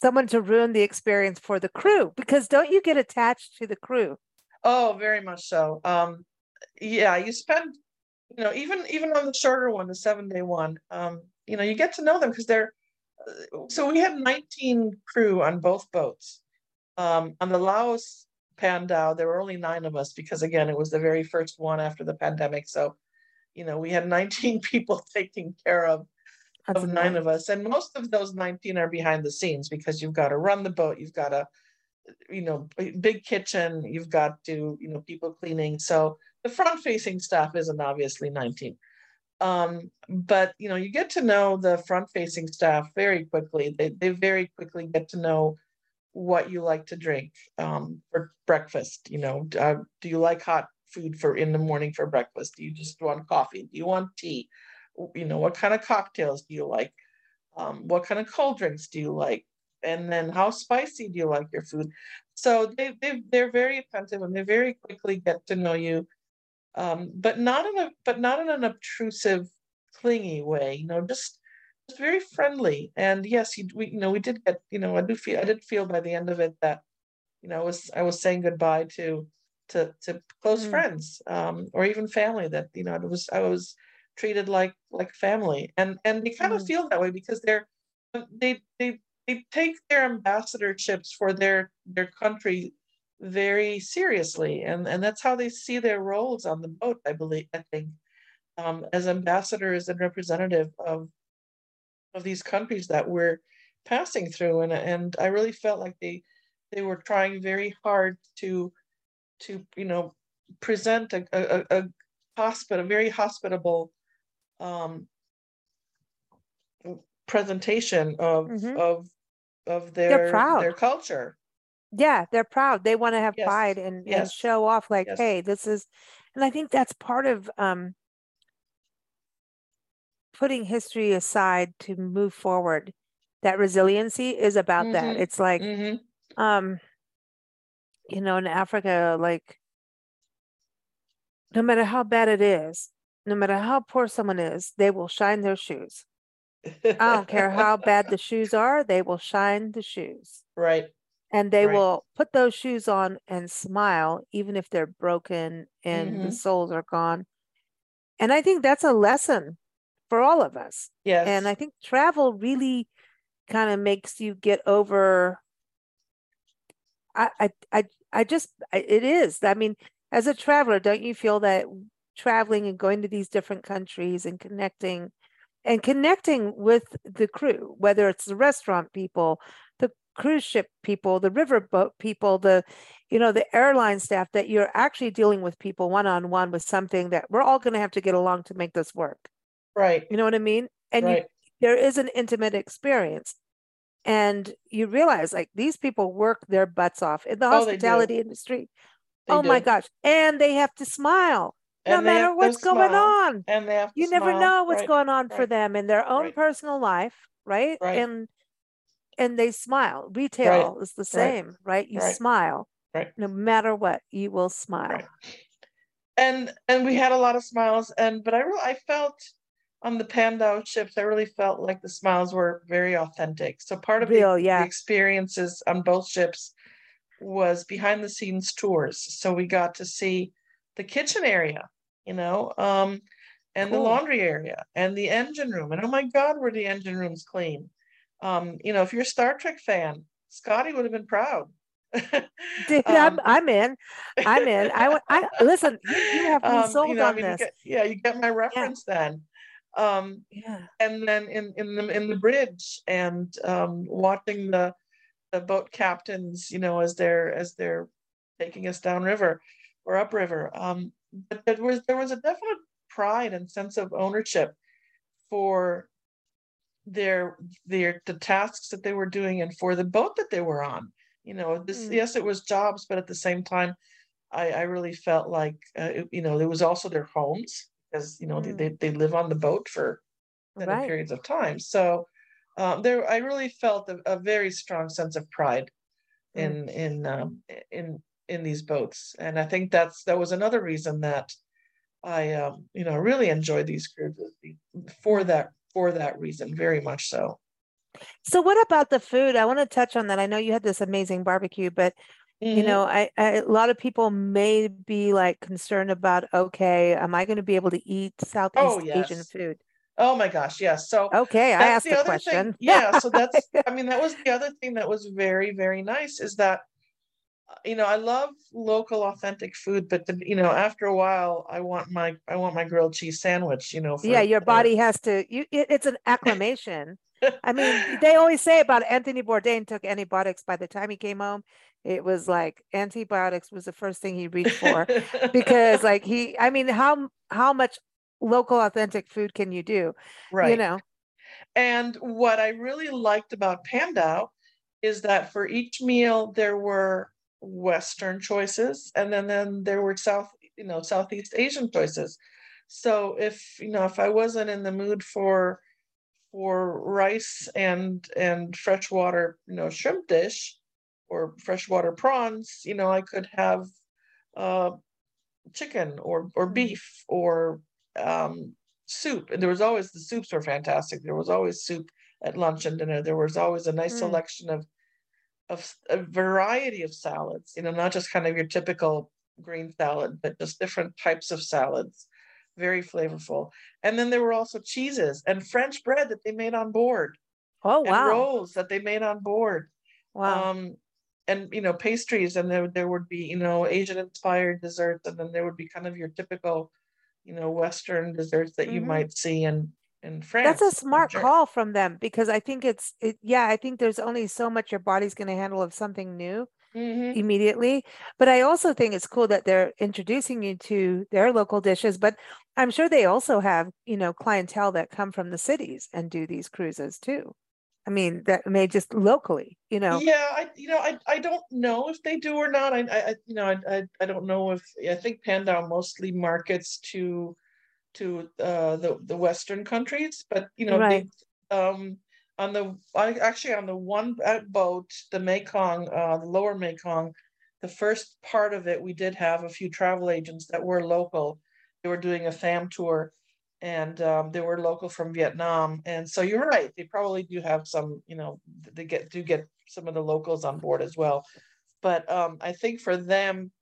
someone to ruin the experience for the crew because don't you get attached to the crew? Oh, very much so. Um, yeah, you spend, you know, even even on the shorter one, the seven day one, um, you know, you get to know them because they're. uh, So we had 19 crew on both boats. Um, on the Laos Pandaw, there were only nine of us because again, it was the very first one after the pandemic. So, you know, we had 19 people taking care of. of nine nice. of us, and most of those 19 are behind the scenes because you've got to run the boat, you've got to, you know, big kitchen, you've got to, you know, people cleaning. So the front facing staff isn't obviously 19. Um, but you know, you get to know the front facing staff very quickly. They they very quickly get to know what you like to drink um, for breakfast. You know, uh, do you like hot food for in the morning for breakfast? Do you just want coffee? Do you want tea? You know, what kind of cocktails do you like? Um, what kind of cold drinks do you like? And then how spicy do you like your food? So they they they're very attentive and they very quickly get to know you, um, but not in a but not in an obtrusive, clingy way. You know, just just very friendly. And yes, you, we you know we did get you know I do feel I did feel by the end of it that you know I was I was saying goodbye to to to close Mm. friends um, or even family that you know it was I was treated like like family and and they kind of Mm. feel that way because they're they they they take their ambassadorships for their their country very seriously and and that's how they see their roles on the boat i believe i think um, as ambassadors and representative of of these countries that we're passing through and and i really felt like they they were trying very hard to to you know present a a, a hospital very hospitable um presentation of Mhm. of of their their culture Yeah, they're proud. They want to have Yes, pride and, and show off like, yes. hey, this is, and I think that's part of um, putting history aside to move forward. That resiliency is about that. Mhm, It's like, Mhm. um, you know, in Africa, like, no matter how bad it is, no matter how poor someone is, they will shine their shoes. I don't care how bad the shoes are, they will shine the shoes. right and they Right. will put those shoes on and smile even if they're broken and the Mhm. soles are gone and i think that's a lesson for all of us. Yes. And i think travel really kind of makes you get over i i i, I just it is. I mean as a traveler don't you feel that traveling and going to these different countries and connecting and connecting with the crew whether it's the restaurant people the cruise ship people the riverboat people the you know the airline staff that you're actually dealing with people one on one with something that we're all going to have to get along to make this work right. You know what i mean? And you there is an intimate experience. And you realize like these people work their butts off in the Oh, hospitality industry. They oh my gosh. And they have to smile no And matter what's going smile, on. And they have to you never know what's Right, going on for them in their own right. personal life right? Right. and and they smile. Retail is the same right? You right, smile right. no matter what you will smile. Right. and and we had a lot of smiles. And but i really i felt on the Pandaw ships i really felt like the smiles were very authentic so part of the- Real, the, yeah. experiences on both ships was behind the scenes tours so we got to see the kitchen area you know um and the laundry area and the engine room and oh my god were the engine rooms clean um you know if you're a star trek fan scotty would have been proud Dude, Um, I'm I'm in. I'm in. I I listen, you, you have me um, sold you know, I on mean, you this. get- yeah, you get my reference then. Um, Yeah. and then in in the in the bridge and um, watching the the boat captains, you know, as they're as they're taking us downriver or upriver. Um, but there was there was a definite pride and sense of ownership for their their the tasks that they were doing and for the boat that they were on. You know, this Mm. yes, it was jobs, but at the same time, I I really felt like uh, it- you know there was also their homes because you know Mm. they, they live on the boat for Right. periods of time. So um, there, I really felt a, a very strong sense of pride Mm. in in um, in in these boats, and I think that's that was another reason that I um, you know really enjoyed these cruises for that for that reason, very much so. So what about the food? I want to touch on that. I know you had this amazing barbecue, but you Mhm. know, I, I a lot of people may be like concerned about, okay, am I going to be able to eat Southeast Oh, Asian food? Oh my gosh, yes. So Okay, I asked the the other question. thing. Yeah, so that's I mean that was the other thing that was very very nice is that you know, I love local authentic food, but the, you know, after a while, I want my I want my grilled cheese sandwich. You know, for, yeah, your body has to. You, it, it's an acclimation. I mean, they always say about Anthony Bourdain took antibiotics by the time he came home. It was like antibiotics was the first thing he reached for because, like, he. I mean, how how much local authentic food can you do? right. You know. And what I really liked about Pandaw is that for each meal there were Western choices, and then then there were South, you know, Southeast Asian choices. So if you know if I wasn't in the mood for for rice and and freshwater, you know, shrimp dish or freshwater prawns, you know, I could have uh, chicken or or beef or um, soup. And there was always the soups were fantastic. There was always soup at lunch and dinner. There was always a nice Mm. selection of of a variety of salads, you know, not just kind of your typical green salad, but just different types of salads. Very flavorful. And then there were also cheeses and French bread that they made on board Oh and wow! rolls that they made on board. Wow. Um, and you know, pastries, and there there would be, you know, Asian inspired desserts, and then there would be kind of your typical, you know, Western desserts that you Mhm. might see in in France. That's a smart call from them because I think it's it, yeah, I think there's only so much your body's going to handle of something new Mhm. immediately. But I also think it's cool that they're introducing you to their local dishes, but I'm sure they also have, you know, clientele that come from the cities and do these cruises too. I mean, that may just locally, you know. Yeah, I you know I I don't know if they do or not. I I you know I I, I don't know if I think Pandaw mostly markets to to uh the the Western countries, but you know Right. they um on the I actually on the one uh, boat the Mekong uh the lower Mekong the first part of it we did have a few travel agents that were local. They were doing a fam tour and um, they were local from Vietnam. And so you're right, they probably do have some, you know, they get do get some of the locals on board as well. But um, I think for them,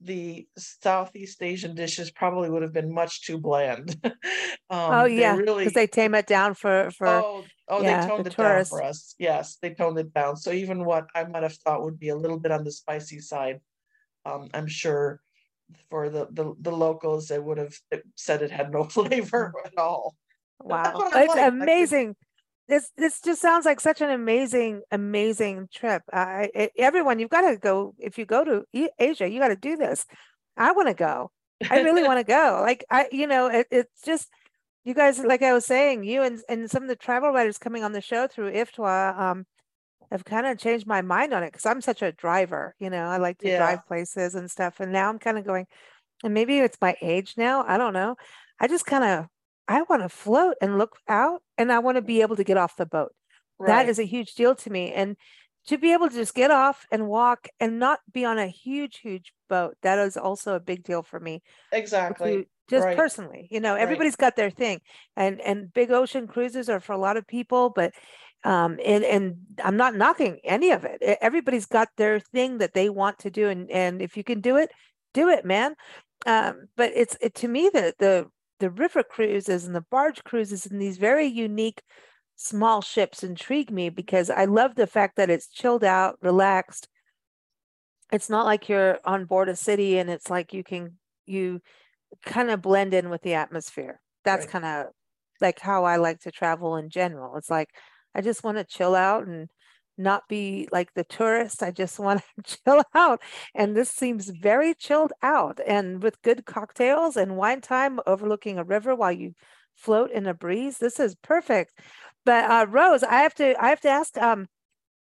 the Southeast Asian dishes probably would have been much too bland. um, Oh yeah, really. because they tame it down for for Oh, oh, yeah, they the toned it down for us. Yes, they toned it down. So even what I might have thought would be a little bit on the spicy side, um, I'm sure for the, the the locals, they would have said it had no flavor at all. Wow, it's like. Amazing. This this just sounds like such an amazing, amazing trip. I, I everyone, you've got to go. If you go to Asia, you got to do this. I want to go. I really want to go. Like I, you know, it, it's just you guys. Like I was saying, you and and some of the travel writers coming on the show through IFTWA um, have kind of changed my mind on it because I'm such a driver. You know, I like to Yeah. drive places and stuff, and now I'm kind of going. And maybe it's my age now. I don't know. I just kind of I want to float and look out and I want to be able to get off the boat. That Right. is a huge deal to me. And to be able to just get off and walk and not be on a huge, huge boat, that is also a big deal for me. exactly. just right. personally, you know, Right. everybody's got their thing. And and big ocean cruises are for a lot of people, but um and and I'm not knocking any of it. Everybody's got their thing that they want to do and and if you can do it, do it, man. Um but it's it to me the the the river cruises and the barge cruises and these very unique small ships intrigue me because I love the fact that it's chilled out, relaxed. It's not like you're on board a city and it's like you can you kind of blend in with the atmosphere. That's Right. kind of like how I like to travel in general. It's like I just want to chill out and not be like the tourist. I just want to chill out. And this seems very chilled out and with good cocktails and wine time overlooking a river while you float in a breeze. This is perfect. But uh, Rose, I have to I have to ask um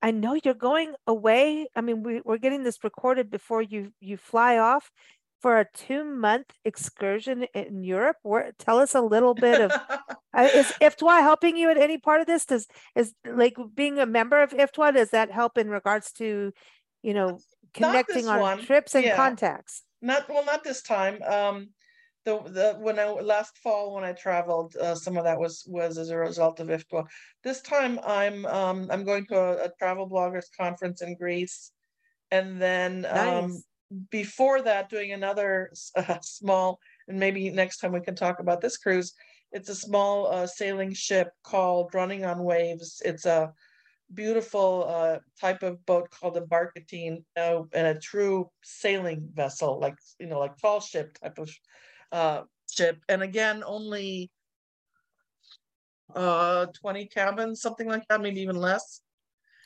I know you're going away. I mean, we, we're getting this recorded before you you fly off for a two month excursion in Europe. Where tell us a little bit of uh, is IFTWA helping you at any part of this? Does is like being a member of IFTWA does that help in regards to, you know, connecting on one, trips and yeah. contacts? Not well, not this time. Um, the the when I last fall when I traveled, uh, some of that was was as a result of IFTWA. This time I'm um I'm going to a, a travel bloggers conference in Greece, and then um Nice. Before that doing another uh, small and maybe next time we can talk about this cruise. It's a small uh, sailing ship called Running on Waves. It's a beautiful uh, type of boat called a barkentine, uh, and a true sailing vessel, like you know, like tall ship type of uh, ship. And again, only uh 20 cabins, something like that, maybe even less.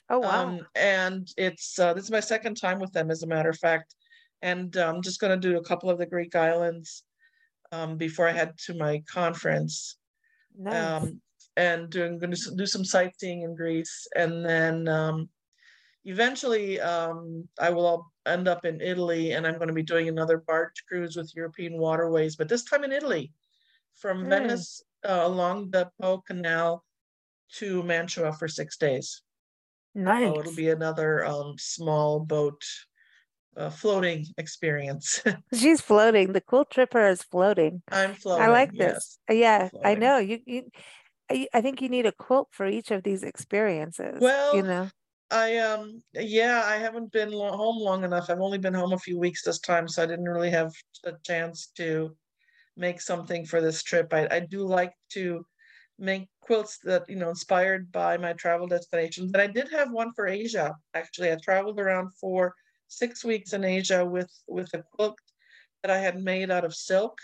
Oh wow. Um, and it's uh, this is my second time with them, as a matter of fact. And uh, I'm just going to do a couple of the Greek islands um, before I head to my conference. nice. Um, and doing going to do some sightseeing in Greece, and then um, eventually um, I will end up in Italy, and I'm going to be doing another barge cruise with European Waterways, but this time in Italy, from Mm. Venice uh, along the Po Canal to Mantua for six days. nice. So it'll be another um, small boat uh, floating experience. She's floating. The cool tripper is floating. I'm floating. I like this. Uh, Yeah, I know. You, you I, I think you need a quilt for each of these experiences. Well, you know. I um yeah, I haven't been lo- home long enough. I've only been home a few weeks this time, so I didn't really have a chance to make something for this trip. I, I do like to make quilts that you know inspired by my travel destinations. And I did have one for Asia. Actually, I traveled around for six weeks in Asia with with a quilt that I had made out of silk.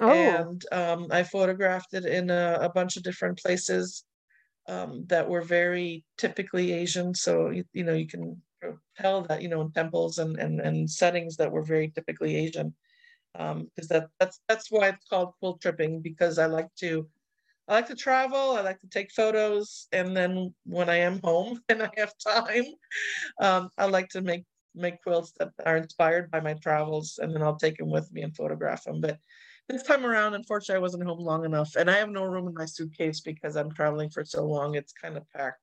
Oh, and um, I photographed it in a, a bunch of different places um, that were very typically Asian. So you, you know you can tell that you know in temples and and, and settings that were very typically Asian. Because that that's that's why it's called quilt tripping because I like to I like to travel. I like to take photos, and then when I am home and I have time, um, I like to make make quilts that are inspired by my travels, and then I'll take them with me and photograph them. But this time around, unfortunately, I wasn't home long enough, and I have no room in my suitcase because I'm traveling for so long. It's kind of packed.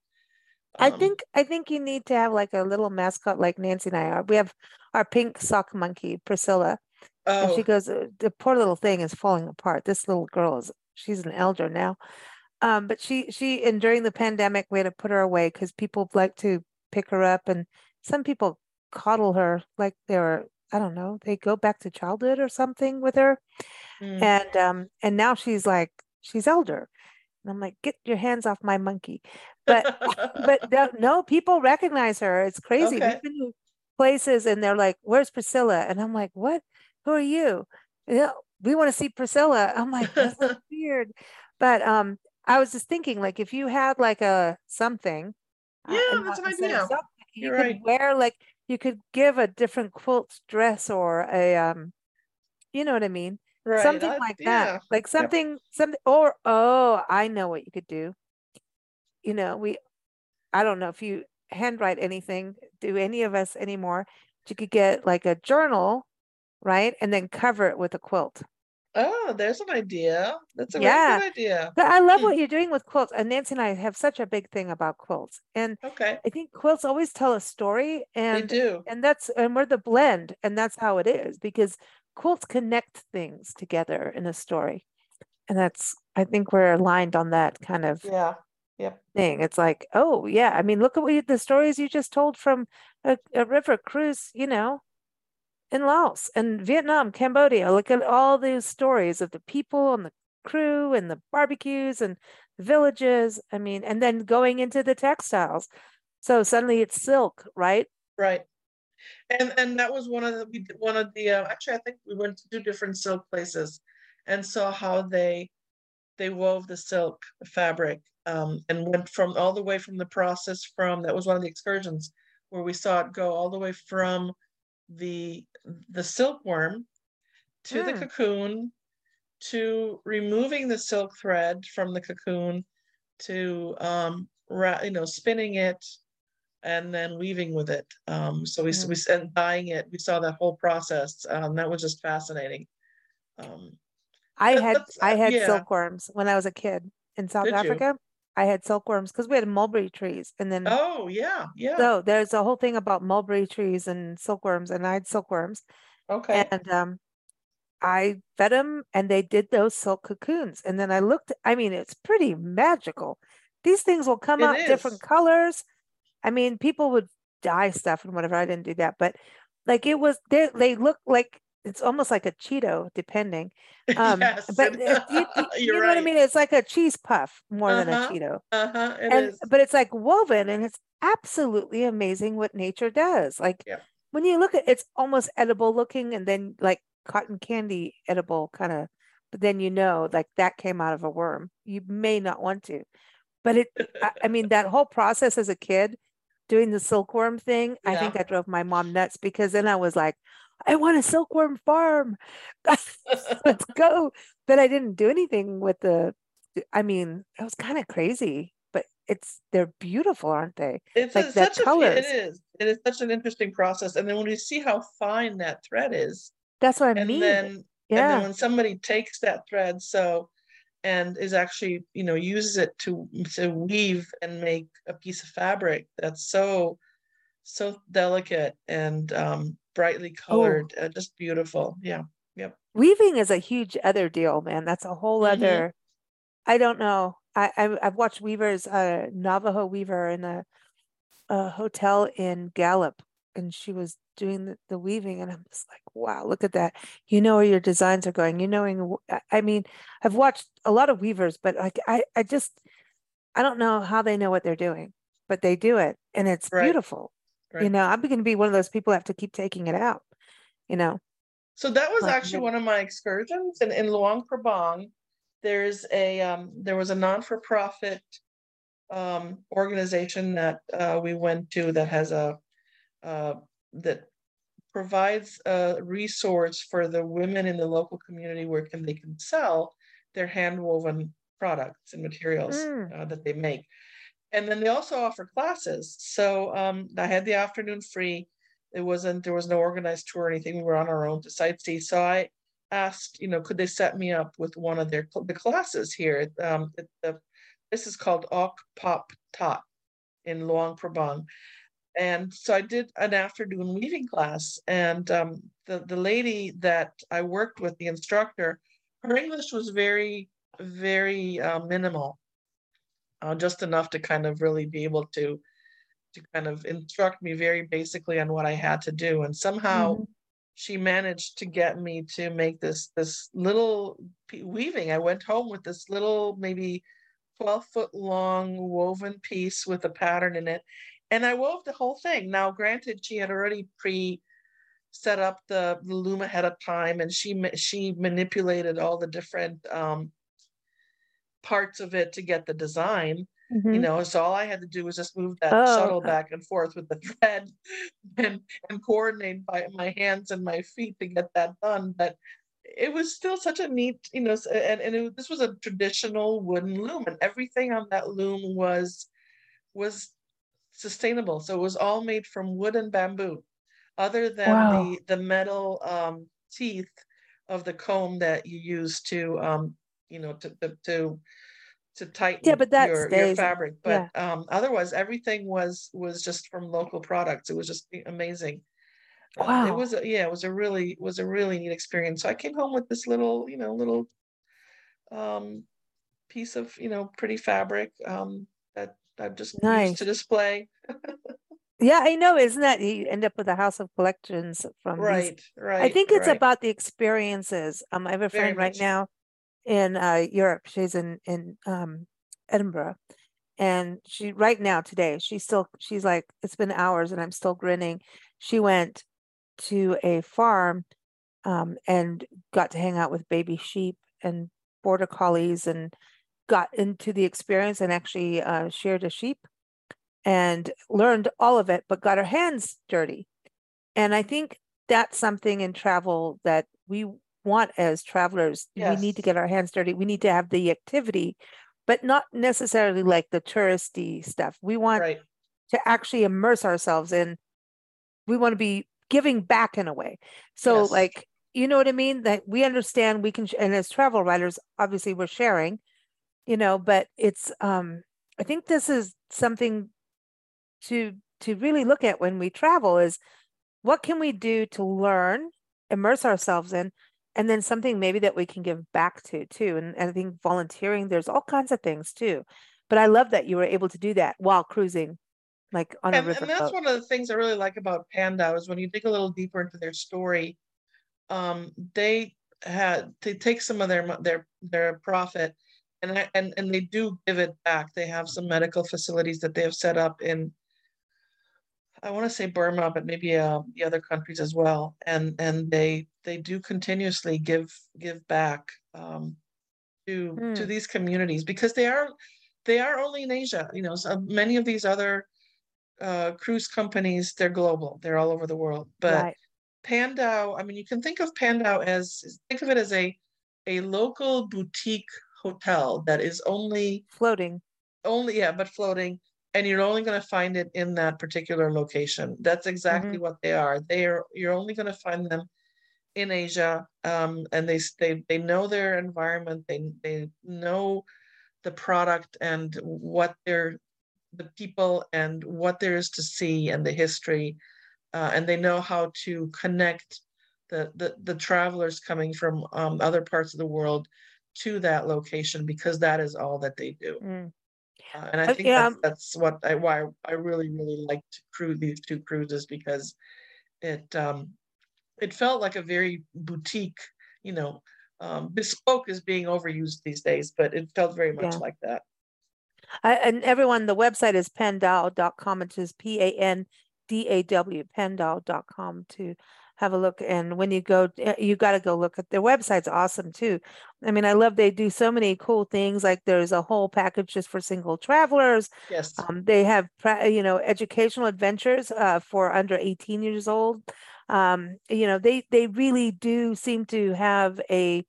I Um, think I think you need to have like a little mascot like Nancy and I are. We have our pink sock monkey, Priscilla, and she Oh, goes, "Uh, the poor little thing is falling apart. This little girl is she's an elder now. Um, but she she and during the pandemic we had to put her away because people like to pick her up and some people coddle her like they're I don't know, they go back to childhood or something with her. mm, And um and now she's like she's elder. And I'm like, get your hands off my monkey. But but no, no, people recognize her. It's crazy. Okay. We've been to places and they're like, "Where's Priscilla?" And I'm like, "What? Who are you?" Yeah, we want to see Priscilla. I'm like, "That's so weird." But um, I was just thinking, like, if you had like a something, uh, Yeah, and that's an idea. monkey, you You're could right. wear like you could give a different quilt dress or a um, you know what I mean? right. Something I- like yeah. that. Like something, something, or oh, I know what you could do. You know, we, I don't know if you handwrite anything, do any of us anymore, but you could get like a journal, right? And then cover it with a quilt. Oh, there's an idea. That's a Yeah. good idea. But I love Hmm. what you're doing with quilts. And Nancy and I have such a big thing about quilts. And Okay, I think quilts always tell a story they and do. and that's and we're the blend and that's how it is because quilts connect things together in a story and that's i think we're aligned on that kind of Yeah. Yep. thing it's like oh yeah i mean look at what you, the stories you just told from a, a river cruise you know in laos and vietnam cambodia. Look at all these stories of the people and the crew and the barbecues and villages i mean and then going into the textiles. So suddenly it's silk right? Right. And and that was one of the we one of the uh, actually I think we went to two different silk places and saw how they they wove the silk fabric um, and went from all the way from the process from that was one of the excursions where we saw it go all the way from the the silkworm to the Mm. cocoon to removing the silk thread from the cocoon to um ra- you know spinning it and then weaving with it um so we, Mm. we and dyeing it we saw that whole process um that was just fascinating um I had I uh, had yeah. silkworms when I was a kid in South Did you? I had silkworms because we had mulberry trees, and then oh yeah yeah so there's a whole thing about mulberry trees and silkworms, and I had silkworms, okay and um, I fed them, and they did those silk cocoons, and then I looked. I mean, it's pretty magical. These things will come It out different colors. I mean, people would dye stuff and whatever. I didn't do that, but like it was they they look like it's almost like a Cheeto, depending. Um, Yes, but it- you, you- know what I mean? It's like a cheese puff more than a Uh-huh, Cheeto. Uh-huh, it and but it's like woven and it's absolutely amazing what nature does. Like Yeah. when you look at it's almost edible looking and then like cotton candy edible kind of, but then you know like that came out of a worm. You may not want to. But it I, I mean that whole process as a kid doing the silkworm thing, I think I drove my mom nuts because then I was like, I want a silkworm farm. Let's go. But I didn't do anything with the I mean, it was kind of crazy, but it's they're beautiful, aren't they? It's like a- the such a, colors. it is. It is such an interesting process. And then when you see how fine that thread is, That's what I and mean. then and then when somebody takes that thread so and is actually you know uses it to to weave and make a piece of fabric that's so so delicate and um brightly Oh. colored uh, just beautiful yeah Yep. Weaving is a huge other deal, man. That's a whole Mhm. other I don't know. I, I I've watched weavers, uh Navajo weaver in a a hotel in Gallup and she was doing the, the weaving and I'm just like, wow, look at that. You know where your designs are going. You knowing I- I mean, I've watched a lot of weavers, but like I, I just I don't know how they know what they're doing, but they do it and it's Right. beautiful. You know, I'm going to be one of those people that have to keep taking it out, you know. so that was Like actually one of my excursions and in luang prabang there's a um there was a non-for-profit um organization that uh we went to that has a uh that provides a resource for the women in the local community where can they can sell their hand woven products and materials Mm. uh, that they make. And then they also offer classes. So um, I had the afternoon free. It wasn't there was no organized tour or anything. We were on our own to sightsee. So I asked, you know, could they set me up with one of their the classes here? Um, the this is called Ock Pop Tok in Luang Prabang and so I did an afternoon weaving class, and um, the the lady that I worked with, the instructor, her English was very very uh, minimal, uh, just enough to kind of really be able to to kind of instruct me very basically on what I had to do, and somehow Mhm. she managed to get me to make this this little weaving. I went home with this little maybe 12 foot long woven piece with a pattern in it and I wove the whole thing. Now, granted, she had already pre set up the, the loom ahead of time, and she she manipulated all the different um, parts of it to get the design. You Mhm. know, so all I had to do was just move that Oh, shuttle okay. back and forth with the thread, and and coordinate by my hands and my feet to get that done. But it was still such a neat, you know, and and it, this was a traditional wooden loom, and everything on that loom was was sustainable. So it was all made from wood and bamboo, other than Wow. the the metal um, teeth of the comb that you use to um, you know to to to, tighten but that your, your stays, fabric. yeah. But um, otherwise, everything was was just from local products. It was just amazing. Uh, Wow. it was a, yeah, it was a really was a really neat experience. So I came home with this little you know little um, piece of you know pretty fabric um, that I've just used Nice. to display. Yeah, I know. Isn't that you end up with a house of collections from these Right, right. I think it's right. about the experiences. Um, I have a Very friend right much. now in uh, Europe. She's in in um, Edinburgh, and she right now today she's still she's like it's been hours and I'm still grinning. She went to a farm um, and got to hang out with baby sheep and border collies and got into the experience and actually uh, shared a sheep and learned all of it, but got her hands dirty. And I think that's something in travel that we want as travelers. We need to get our hands dirty. We need to have the activity, but not necessarily like the touristy stuff. We want Right, to actually immerse ourselves in we want to be giving back in a way so Yes. like you know what i mean that we understand we can and as travel writers obviously we're sharing you know but it's um i think this is something to to really look at when we travel is what can we do to learn immerse ourselves in and then something maybe that we can give back to too and, and i think volunteering there's all kinds of things too but i love that you were able to do that while cruising like on and, a river and that's boat. one of the things I really like about Pandaw is when you dig a little deeper into their story. um, they had they take some of their their their profit and and and they do give it back. They have some medical facilities that they have set up in I want to say Burma, but maybe uh, the other countries as well. And and they they do continuously give give back um, to mm. to hmm. these communities because they are they are only in Asia. You know, so many of these other uh, cruise companies they're global. They're all over the world. But right. Pandaw, I mean, you can think of Pandaw as think of it as a a local boutique hotel that is only floating. Only yeah, but floating and you're only going to find it in that particular location. That's exactly mm-hmm. what they are. They are you're only going to find them in Asia, um, and they they they know their environment. They they know the product and what they're the people and what there is to see and the history, uh, and they know how to connect the the, the travelers coming from um, other parts of the world to that location because that is all that they do. Mm. Uh, and I uh, think yeah. that's, that's what I why I really really liked to cruise these two cruises because it um it felt like a very boutique, you know, um, bespoke is being overused these days, but it felt very much yeah. like that. I, and everyone, the website is pandaw.com. It is P A N D A W, pandaw.com to have a look. And when you go, eh, you got to go look at their website's awesome too. I mean, I love they do so many cool things. Like there's a whole package just for single travelers. Yes. Um, they have, you know, educational adventures uh, for under 18 years old. Um, you know, they they really do seem to have a,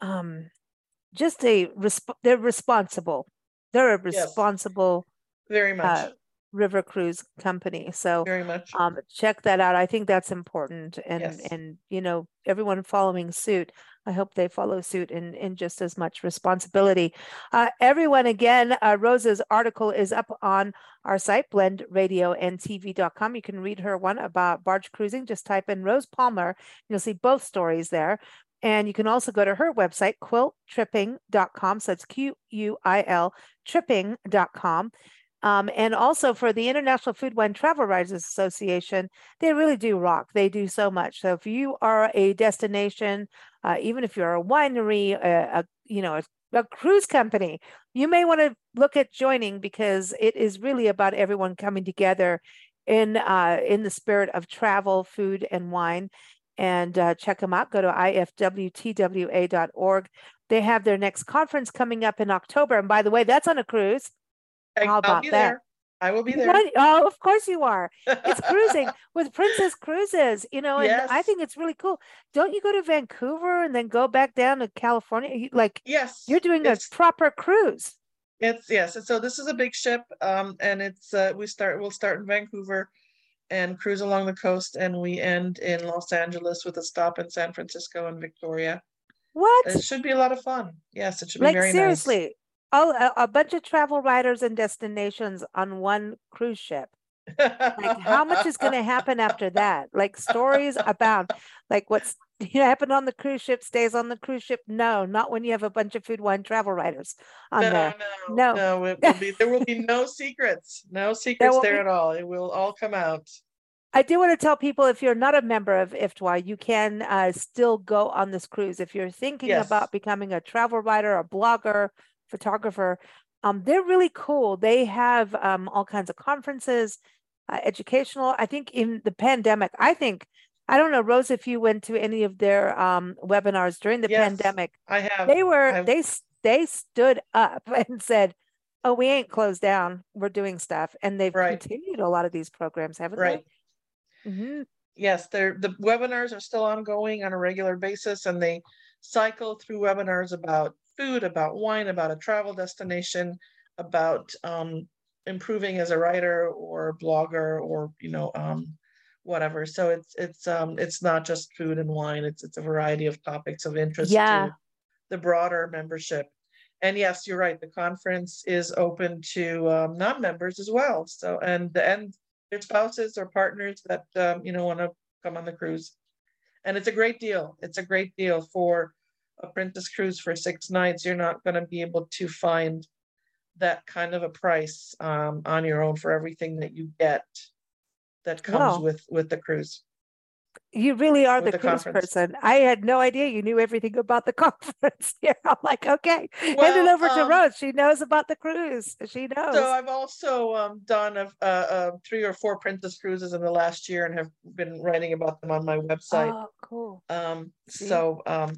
um, just a resp- they're responsible. They're a responsible. Yes. Very much. Uh, river cruise company. So very much. um, check that out. I think that's important and yes. and you know everyone following suit i hope they follow suit in in just as much responsibility. Uh, everyone again uh, rosa's article is up on our site blendradioandtv.com you can read her one about barge cruising. Just type in rose palmer you'll see both stories there. And you can also go to her website, quiltripping.com. So it's Q U I L tripping.com. Um, and also for the International Food Wine Travel Writers Association, they really do rock. They do so much. So if you are a destination, uh, even if you're a winery, a, a you know a, a, cruise company, you may want to look at joining because it is really about everyone coming together in uh, in the spirit of travel, food, and wine. And uh, check them out. Go to ifwtwa.org. They have their next conference coming up in October. And by the way, that's on a cruise. How about that? There. I will be there. Oh, of course you are. It's cruising with Princess Cruises, you know, and yes. I think it's really cool. Don't you go to Vancouver and then go back down to California? Like, yes, you're doing a proper cruise. It's yes. So this is a big ship, um, and it's uh, we start. We'll start in Vancouver, and cruise along the coast, and we end in Los Angeles with a stop in San Francisco and Victoria. What? it should be a lot of fun. Yes, it should be like, very seriously, nice all a, a bunch of travel writers and destinations on one cruise ship. like how much is going to happen after that? Like stories abound. Like what's you know, happened on the cruise ship stays on the cruise ship. No, not when you have a bunch of food wine travel writers on no, there. No, no, no. It will be, there will be no secrets. No secrets there, there be, at all. It will all come out. I do want to tell people if you're not a member of IFTWA, you can uh, still go on this cruise. If you're thinking yes. about becoming a travel writer, a blogger, photographer. Um, they're really cool. They have um, all kinds of conferences, uh, educational. I think in the pandemic, I think I don't know, Rose, if you went to any of their um, webinars during the yes, pandemic. I have. They were I've... they they stood up and said, "Oh, we ain't closed down. We're doing stuff," and they've right. continued a lot of these programs, haven't right. they? Mm-hmm. Yes, they're the webinars are still ongoing on a regular basis, and they cycle through webinars about food, about wine, about a travel destination, about um, improving as a writer or blogger or you know um, whatever. So it's it's um, it's not just food and wine. It's it's a variety of topics of interest yeah. to the broader membership. And yes, you're right. The conference is open to um, non-members as well. So and and their spouses or partners that um, you know want to come on the cruise. And it's a great deal. It's a great deal for a Princess Cruise for six nights, you're not going to be able to find that kind of a price um, on your own for everything that you get that comes with with the cruise. You really are the, the cruise conference. person. I had no idea you knew everything about the conference. yeah, I'm like, okay, hand it Well, over to um, Rose. She knows about the cruise. She knows. So I've also um, done a, uh, uh, three or four Princess cruises in the last year and have been writing about them on my website. oh, cool. Um, see. so um,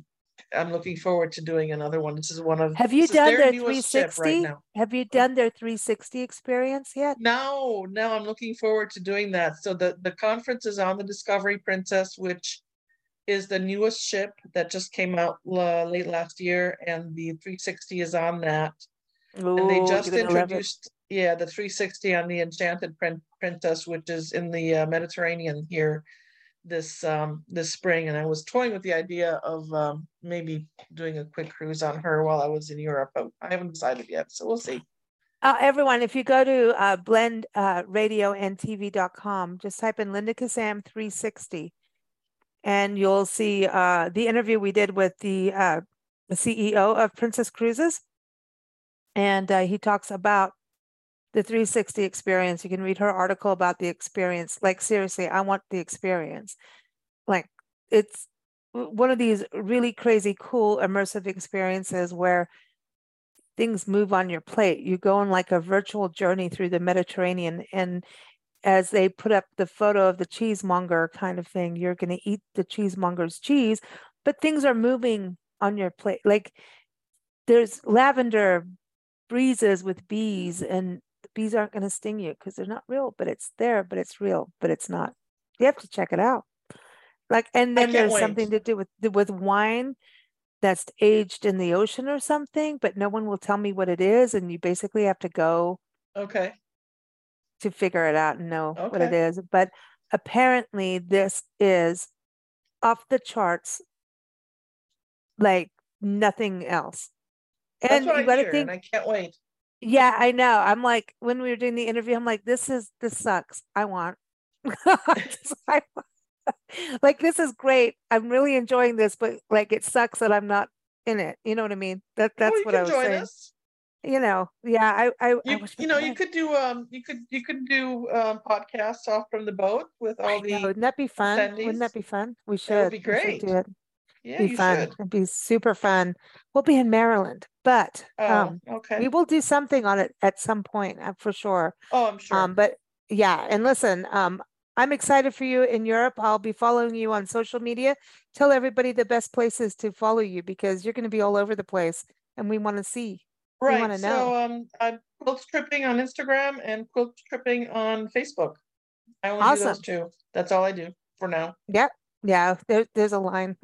I'm looking forward to doing another one. This is one of Have you done their ship 360? right. Have you done their 360 experience yet? No, no, I'm looking forward to doing that. So the the conference is on the Discovery Princess, which is the newest ship that just came out uh, late last year, and the 360 is on that. And they just you're gonna love it. introduced, yeah, the 360 on the Enchanted Prin- Princess, which is in the uh, Mediterranean here this um this spring. And I was toying with the idea of um, maybe doing a quick cruise on her while I was in Europe, but I haven't decided yet. So we'll see. Uh, everyone, if you go to uh, blend uh, just type in Linda Kazam 360 and you'll see uh, the interview we did with the, uh, the CEO of Princess Cruises. And uh, he talks about the 360 experience. You can read her article about the experience. Like, seriously, I want the experience. Like, it's one of these really crazy, cool, immersive experiences where things move on your plate. You go on like a virtual journey through the Mediterranean. And as they put up the photo of the cheesemonger kind of thing, you're going to eat the cheesemonger's cheese, but things are moving on your plate. Like there's lavender breezes with bees, and bees aren't going to sting you because they're not real, but it's there, but it's real, but it's not. You have to check it out. Like, and then there's something to do with with wine that's aged in the ocean or something, but no one will tell me what it is, and you basically have to go Okay. to figure it out and know what it is, But apparently, this is off the charts, like nothing else. That's And what you I gotta hear, think, and I can't wait. Yeah, I know. I'm like, when we were doing the interview, I'm like, this is this sucks. I want. I like this is great. I'm really enjoying this, but like it sucks that I'm not in it. You know what I mean? That that's you what I was saying. us. You know, yeah. I I, I You, wish you know, you could. do um, you could you could do um podcasts off from the boat with I all know, the. wouldn't that be fun? Wouldn't that be fun? We should. That would be great. do it. Yeah, be fun. should. It'd be super fun. We'll be in Maryland, but Oh, um, okay. we will do something on it at some point uh, for sure. Oh, I'm sure. Um, but yeah, and listen, um, I'm excited for you in Europe. I'll be following you on social media. Tell everybody the best places to follow you because you're going to be all over the place, and we want to see. we right. wanna So know. um, I'm quilt tripping on Instagram and quilt tripping on Facebook. I only do those two. That's all I do for now. Yeah, there, there's a line.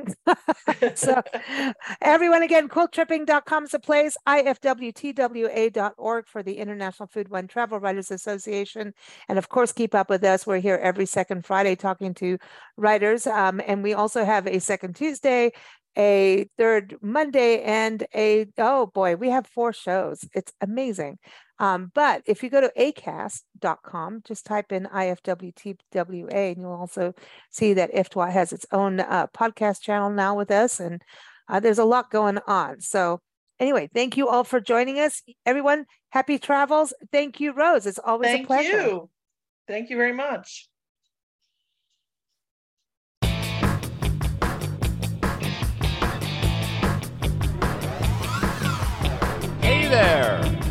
so everyone again, quiltripping.com is a place, ifwtwa.org for the International Food Wine Travel Writers Association. And of course, keep up with us. We're here every second Friday talking to writers. Um, and we also have a second Tuesday, a third Monday, and a, oh boy, we have four shows. It's amazing. Um, but if you go to acast.com, just type in IFWTWA, and you'll also see that IFWTWA has its own uh, podcast channel now with us, and uh, there's a lot going on. So, anyway, thank you all for joining us. Everyone, happy travels. Thank you, Rose. It's always a pleasure. Thank you. Thank you very much.